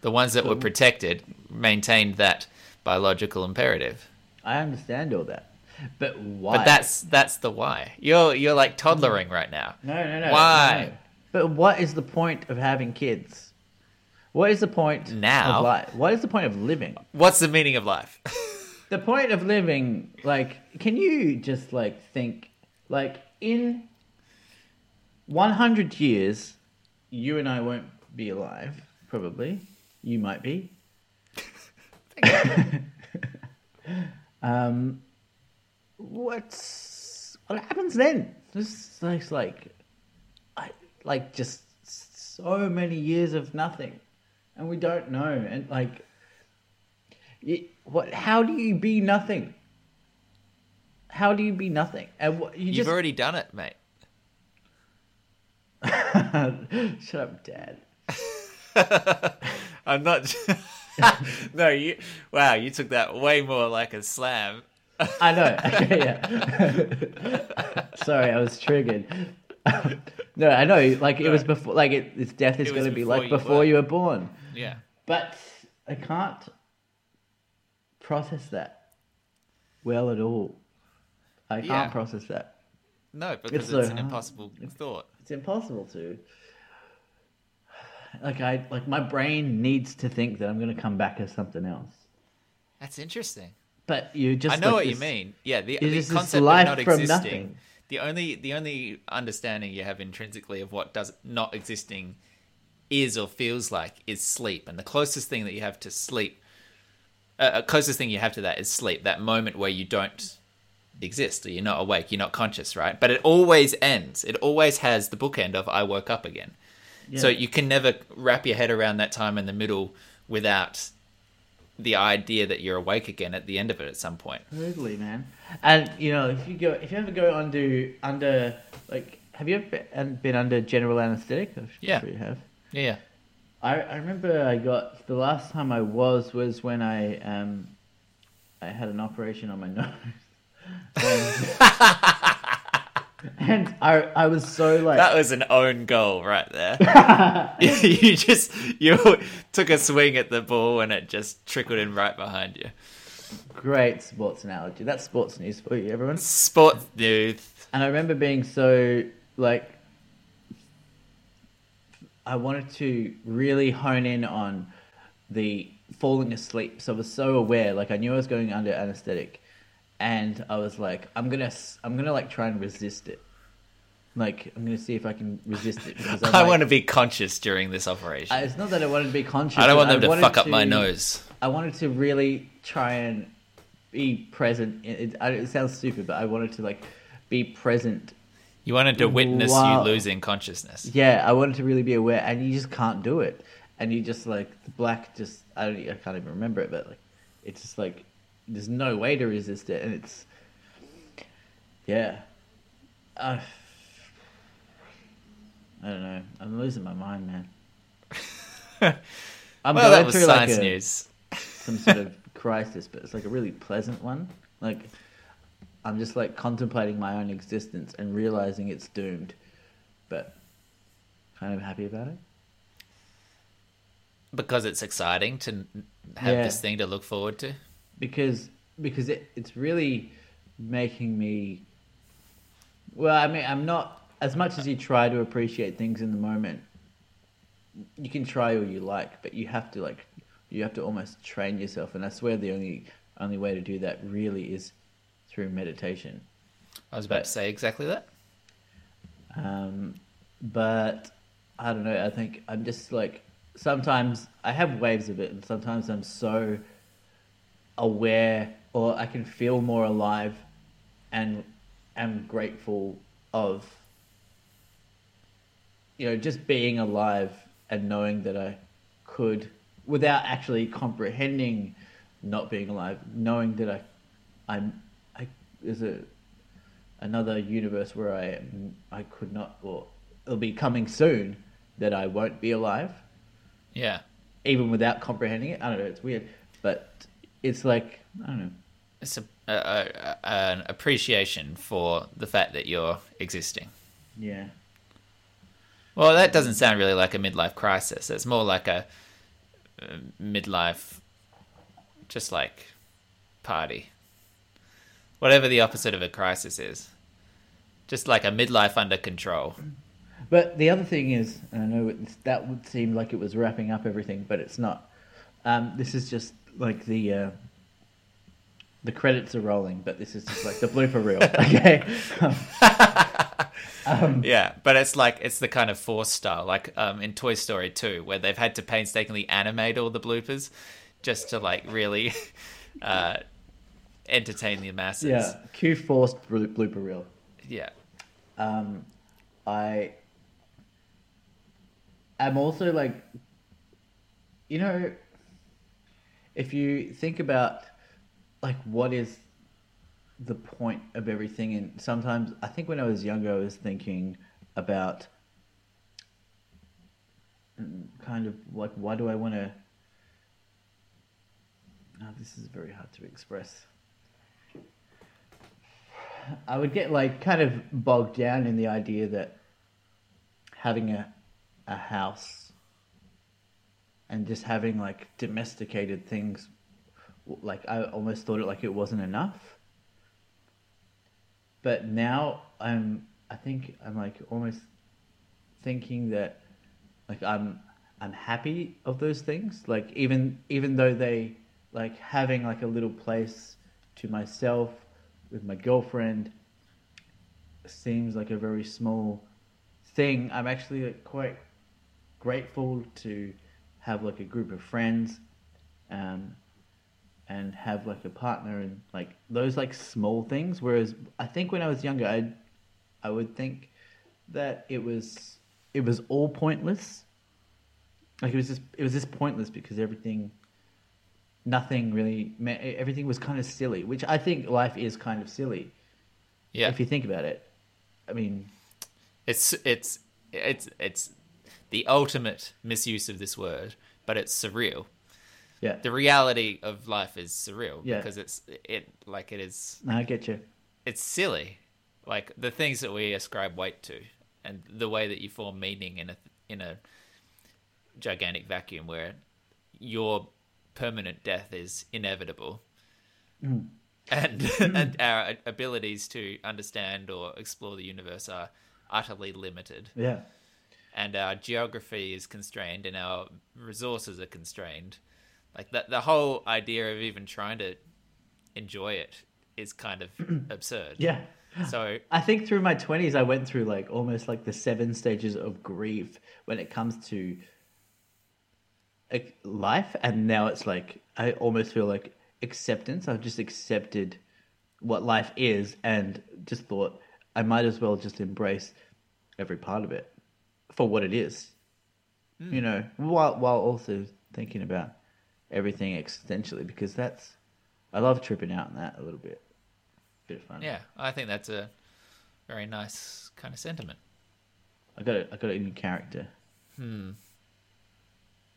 The ones that were protected maintained that biological imperative. I understand all that, but why? But that's that's the why. You're you're like toddlering right now. No, no, no. Why? no. But what is the point of having kids? What is the point Now? of life? What is the point of living? What's the meaning of life? The point of living, like, can you just like think, like, in one hundred years, you and I won't be alive. Probably, you might be. um, what's what happens then? This like, like, like just so many years of nothing, and we don't know, and like, you, what? How do you be nothing? How do you be nothing? And what, you You've just already done it, mate. shut up, Dad. I'm not. no, you. Wow, you took that way more like a slam. I know. Okay, yeah. Sorry, I was triggered. no, I know. Like it was before. Like it, its death is It going to be like you before were. you were born. Yeah. But I can't process that well at all. I can't process that. No, because it's, so an impossible thought. It's impossible to. Like I like my brain needs to think that I'm going to come back as something else. That's interesting. But you just I know like what you mean. Yeah, the, it's the this concept life of not from existing. nothing. The only the only understanding you have intrinsically of what does not existing is or feels like is sleep, and the closest thing that you have to sleep, uh, uh, closest thing you have to that is sleep. That moment where you don't exist, or you're not awake, you're not conscious, right? But it always ends. It always has the bookend of I woke up again. So you can never wrap your head around that time in the middle without the idea that you're awake again at the end of it at some point. Totally, man. And you know, if you go, if you ever go under, under, like, have you ever been, under general anesthetic? I'm Yeah. sure you have. Yeah. I, I remember I got the last time I was was when I um I had an operation on my nose. and I I was so like That was an own goal right there. you just you took a swing at the ball and it just trickled in right behind you. great sports analogy. That's sports news for you, everyone. Sports news. And I remember being so like I wanted to really hone in on the falling asleep. So I was so aware, like I knew I was going under anesthetic, and I was like, I'm gonna, I'm gonna like try and resist it. Like I'm gonna see if I can resist it because I'm I like- want to be conscious during this operation. I- It's not that I wanted to be conscious. I don't want them to fuck up my nose. I wanted to really try and be present. It, it, it sounds stupid, but I wanted to like be present You wanted to witness Wow. you losing consciousness. Yeah, I wanted to really be aware, and you just can't do it. And you just like the black, just I don't, I can't even remember it, but like it's just like there's no way to resist it, and it's yeah. Uh, I don't know. I'm losing my mind, man. I'm well, that going was through like science a, news. some sort of crisis, but it's like a really pleasant one. Like I'm just like contemplating my own existence and realizing it's doomed, but kind of happy about it. Because it's exciting to have Yeah. this thing to look forward to. Because because it, it's really making me well i mean i'm not as much as you try to appreciate things in the moment you can try all you like but you have to like you have to almost train yourself and i swear the only only way to do that really is through meditation I was about But- to say exactly that. Um, but I don't know. I think I'm just like sometimes I have waves of it, and sometimes I'm so aware, or I can feel more alive, and am grateful of you know just being alive and knowing that I could, without actually comprehending not being alive, knowing that I, I'm, I there's a another universe where I I could not, or it'll be coming soon that I won't be alive, Yeah. even without comprehending it. I don't know. It's weird, but it's like I don't know. It's a, a, a, an appreciation for the fact that you're existing. Yeah, Well, that doesn't sound really like a midlife crisis. It's more like a, uh midlife, just like party. Whatever the opposite of a crisis is. Just like a midlife under control. but the other thing is, and I know that would seem like it was wrapping up everything, but it's not. Um, this is just like the. Uh, the credits are rolling, but this is just like the blooper reel. Okay. Yeah, but it's like it's the kind of force style, like um, in Toy Story 2, where they've had to painstakingly animate all the bloopers just to like really uh, entertain the masses. yeah. Q forced blo- blooper reel. Yeah. um, I am also like, you know, if you think about like what is the point of everything, and sometimes I think when I was younger, I was thinking about mm, kind of like why do I want to. Oh, this is very hard to express. I would get like kind of bogged down in the idea that having a a house and just having like domesticated things like I almost thought it like it wasn't enough. But now I'm I think I'm like almost thinking that like I'm I'm happy of those things. Like even even though they like having like a little place to myself with my girlfriend seems like a very small thing. I'm actually quite grateful to have like a group of friends, um, and have like a partner and like those like small things. Whereas I think when I was younger, I I would think that it was it was all pointless. Like it was just it was just pointless because everything, nothing really meant everything was kind of silly. Which I think life is kind of silly Yeah. if you think about it. I mean, It's it's it's it's the ultimate misuse of this word, but it's surreal. yeah, The reality of life is surreal Yeah. because it's it like it is no, I get you. it's silly. Like the things that we ascribe weight to and the way that you form meaning in a in a gigantic vacuum where your permanent death is inevitable. Mm. and and our abilities to understand or explore the universe are utterly limited, Yeah. And our geography is constrained, and our resources are constrained. Like that, the whole idea of even trying to enjoy it is kind of absurd. Yeah. So I think through my 20s, I went through like almost like the seven stages of grief when it comes to life. And now it's like, I almost feel like acceptance. I've just accepted what life is and just thought I might as well just embrace every part of it for what it is. You know, while, while also thinking about everything existentially because that's, I love tripping out on that a little bit. Bit of fun. yeah, I think that's a very nice kind of sentiment. I got it. I got it in character. Hmm.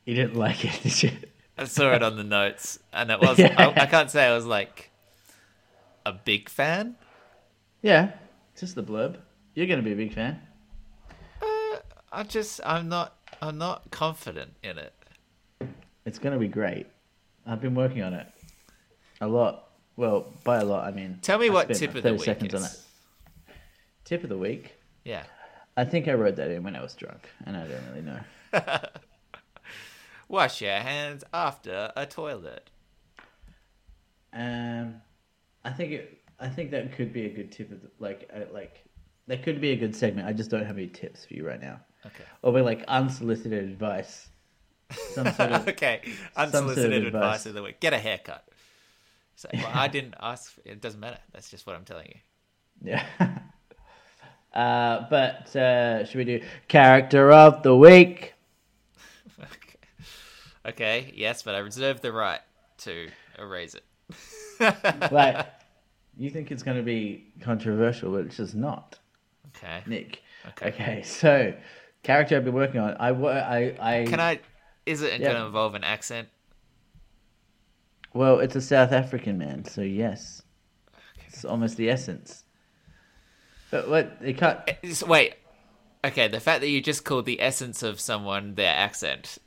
You didn't like it, did you? I saw it on the notes, and it was Yeah. I, I can't say I was like a big fan. Yeah, just the blurb. You're going to be a big fan. I just I'm not I'm not confident in it. It's going to be great. I've been working on it a lot. Well, by a lot, I mean. Tell me I what tip of the week seconds on is. it. Tip of the week. Yeah. I think I wrote that in when I was drunk, and I don't really know. Wash your hands after a toilet. Um, I think it. I think that could be a good tip of the, like uh, like that could be a good segment. I just don't have any tips for you right now. Okay. Or be like unsolicited advice. Some sort of okay. sort of Unsolicited advice. advice of the week. Get a haircut. So, well, I didn't ask. For, it doesn't matter. That's just what I'm telling you. Yeah. Uh, but uh, should we do character of the week? Okay. okay. Yes, but I reserve the right to erase it. Like, you think it's going to be controversial, but it's just not, Okay. Nick. Okay. Okay, so character I've been working on. I I I. Can I? Is it Yeah. going to involve an accent? Well, it's a South African man, so yes, it's almost the essence. But what it can't. It's- wait. Okay, the fact that you just called the essence of someone their accent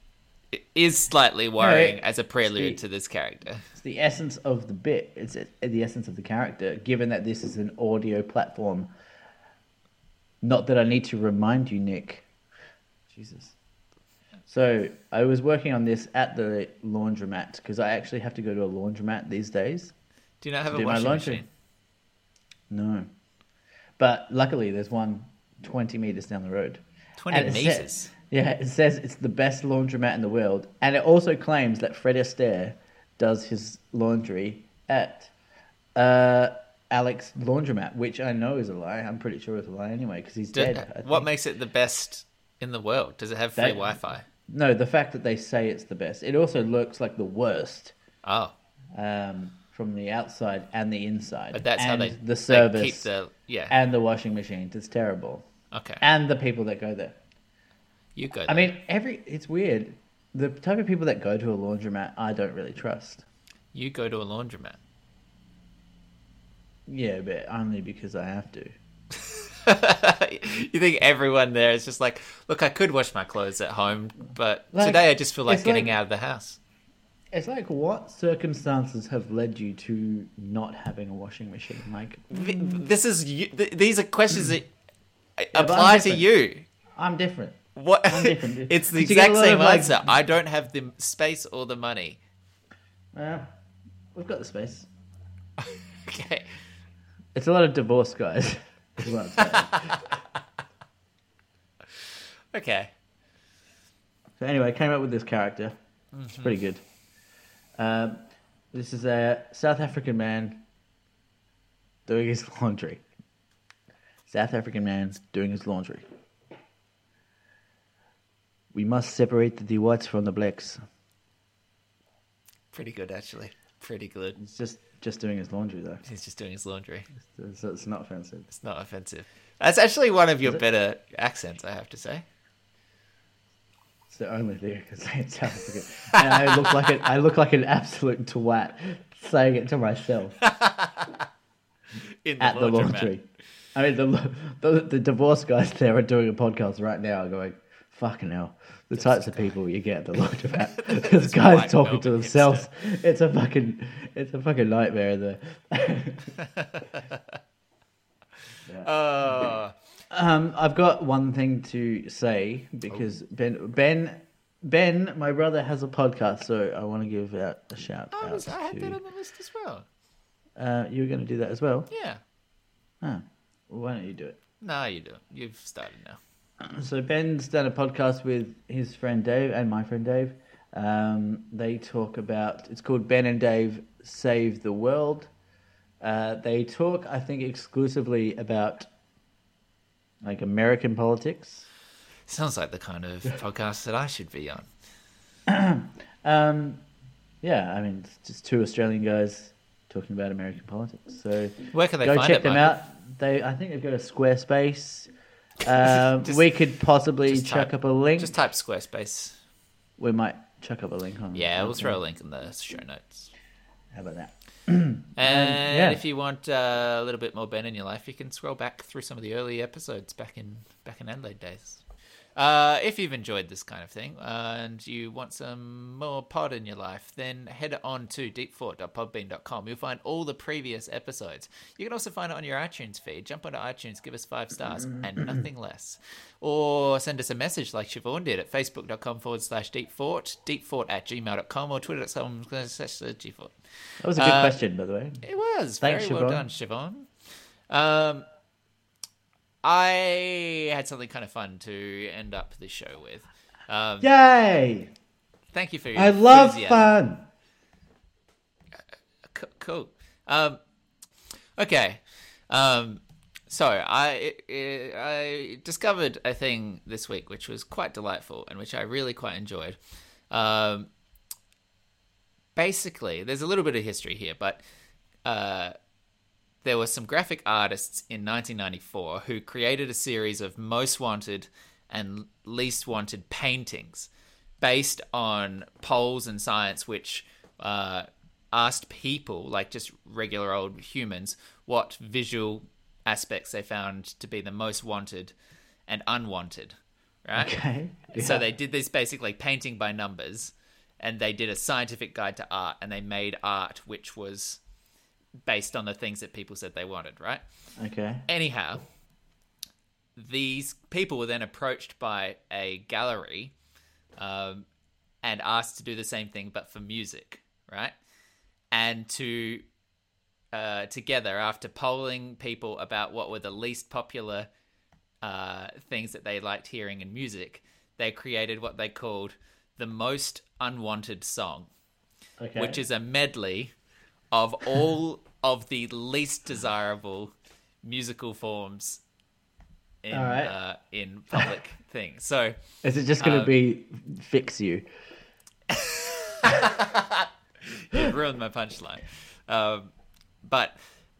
is slightly worrying it- as a prelude it's to this character. It's the essence of the bit. It's eh, the essence of the character. Given that this is an audio platform, not that I need to remind you, Nick. Jesus. So I was working on this at the laundromat because I actually have to go to a laundromat these days. Do you not have a washing machine? No, but luckily there's one 20 meters down the road. 20 And it sa- meters. yeah, it says it's the best laundromat in the world, and it also claims that Fred Astaire does his laundry at uh, Alex Laundromat, which I know is a lie. I'm pretty sure it's a lie anyway because he's Do- dead. What makes it the best in the world? Does it have free Wi-Fi? No, the fact that they say it's the best. It also looks like the worst Oh, um, from the outside and the inside. but that's how they the they service keep the yeah. and the washing machines. It's terrible, okay, and the people that go there. you go. I mean, every it's weird. The type of people that go to a laundromat, I don't really trust. you go to a laundromat. Yeah, but only because I have to. you think everyone there is just like, look, I could wash my clothes at home, but Like, today I just feel like getting like- out of the house. It's like what circumstances have led you to not having a washing machine? Like, This is you, th- these are questions that I'm apply to you. I'm different. What? I'm different. it's the You get a exact same like- answer. I don't have the space or the money. Well, we've got the space. Okay. It's a lot of divorce guys. Is what Okay. so anyway, I came up with this character. It's pretty good. Um, this is a South African man doing his laundry. South African man doing his laundry. We must separate the whites from the blacks. Pretty good, actually. Pretty good. He's just just doing his laundry though, He's just doing his laundry. so it's not offensive. It's not offensive. That's actually one of your better accents, I have to say. It's the only thing I can say in South Africa, and I look like an, I look like an absolute twat saying it to myself In the at the laundromat. laundry. I mean, the, the the divorce guys there are doing a podcast right now, going, fucking hell. The types of people you get at the lot about. This There's guys talking to themselves. It's a fucking, it's a fucking nightmare there. Oh, Um, I've got one thing to say because Ben, Ben, Ben, my brother has a podcast, so I want to give out a shout I, out was, I had that on the list as well. Uh, you were going to do that as well. Yeah. Oh, well, why don't you do it? No, you do. You've started now. So Ben's done a podcast with his friend Dave and my friend Dave. Um, they talk about it's called Ben and Dave Save the World. Uh, they talk, I think, exclusively about like American politics. Sounds like the kind of podcast that I should be on. Um, yeah, I mean, it's just two Australian guys talking about American politics. So Where can they go find check it, them out. They, I think they've got a Squarespace. Um, Just- we could possibly chuck type- up a link. Just type Squarespace. We might chuck up a link on. Yeah, we'll throw a link in the show notes. How about that? And yeah. if you want uh, a little bit more Ben in your life, you can scroll back through some of the early episodes back in back in Adelaide days. Uh, if you've enjoyed this kind of thing uh, and you want some more pod in your life, then head on to deepfort.podbean.com. You'll find all the previous episodes. You can also find it on your iTunes feed. Jump onto iTunes, give us five stars and nothing less. Or send us a message like Siobhan did at facebook.com forward slash deepfort, deepfort at gmail.com or twitter.com slash deepfort. That was a good Uh, question, by the way. It was Thanks, very well done, Siobhan. Um, I had something kind of fun to end up this show with. Um, Yay! Thank you for your I love enthusiasm. fun. C- cool. Um, okay. Um, so I I discovered a thing this week which was quite delightful and which I really quite enjoyed. Um, basically, there's a little bit of history here, but uh, there were some graphic artists in 1994 who created a series of most wanted and least wanted paintings based on polls and science which uh, asked people, like just regular old humans, what visual aspects they found to be the most wanted and unwanted, right? Okay. So they did this basically painting by numbers, and they did a scientific guide to art, and they made art which was based on the things that people said they wanted, right? Okay. Anyhow, these people were then approached by a gallery um, and asked to do the same thing, but for music, right? And to uh, together, after polling people about what were the least popular uh, things that they liked hearing in music, they created what they called the most unwanted song Okay. which is a medley of all of the least desirable musical forms in right. uh, in public things. So Is it just going to um, be fix you? it ruined my punchline. Um, but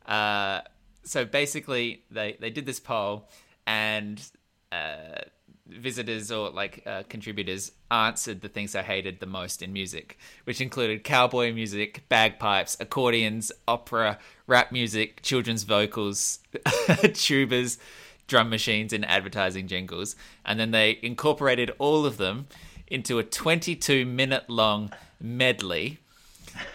uh, so basically, they they did this poll, and uh, visitors or like uh, contributors answered the things they hated the most in music, which included cowboy music, bagpipes, accordions, opera, rap music, children's vocals, tubas, drum machines, and advertising jingles. And then they incorporated all of them into a 22 minute long medley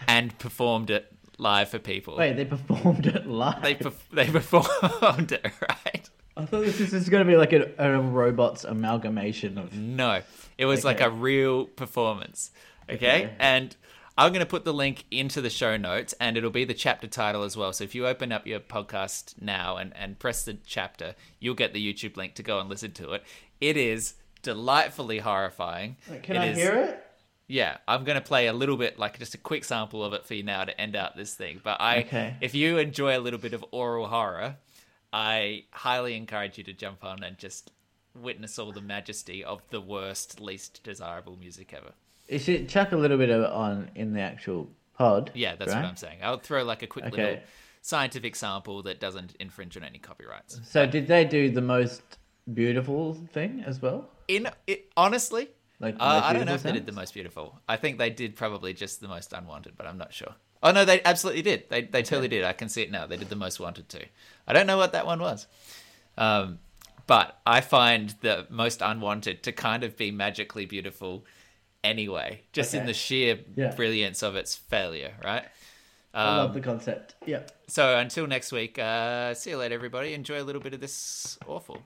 and performed it live for people. Wait, they performed it live. They perf- they performed it right. I thought this is going to be like a, a robots amalgamation of. No, it was like a real performance. Okay, Okay. and I'm going to put the link into the show notes, and it'll be the chapter title as well. So if you open up your podcast now and and press the chapter, you'll get the YouTube link to go and listen to it. It is delightfully horrifying. Can I is- hear it? Yeah, I'm going to play a little bit, like just a quick sample of it for you now to end out this thing. But I, Okay. if you enjoy a little bit of aural horror, I highly encourage you to jump on and just witness all the majesty of the worst, least desirable music ever. You should chuck a little bit of it on in the actual pod. Yeah, that's right? what I'm saying. I'll throw like a quick Okay. little scientific sample that doesn't infringe on any copyrights. So, did they do the most beautiful thing as well? In it, honestly, Like uh, I don't know if they did the most beautiful. I think they did probably just the most unwanted, but I'm not sure. Oh no, they absolutely did. They they totally did. I can see it now. They did the most wanted too. I don't know what that one was, um, but I find the most unwanted to kind of be magically beautiful anyway, just in the sheer Yeah. brilliance of its failure, right? I love Um, the concept. Yep. so until next week, uh, see you later, everybody. Enjoy a little bit of this awful.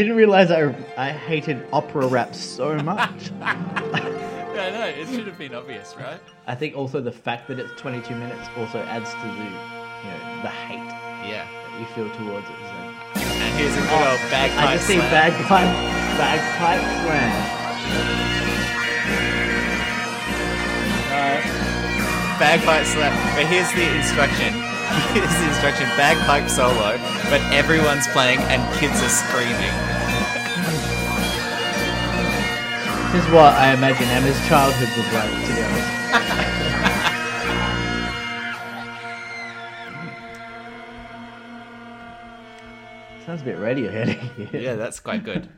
Didn't realize I I hated opera rap so much. I know it should have been obvious, right? I think also the fact that it's 22 minutes also adds to the you know the hate Yeah. that you feel towards it. So. And here's a good old bagpipe I just see slam. bagpipe bagpipe slam. bagpipe slam. But here's the instruction. Here's the instruction: bagpipe solo, but everyone's playing and kids are screaming. This is what I imagine Emma's childhood was like, to be honest. Sounds a bit Radiohead. Yeah, that's quite good.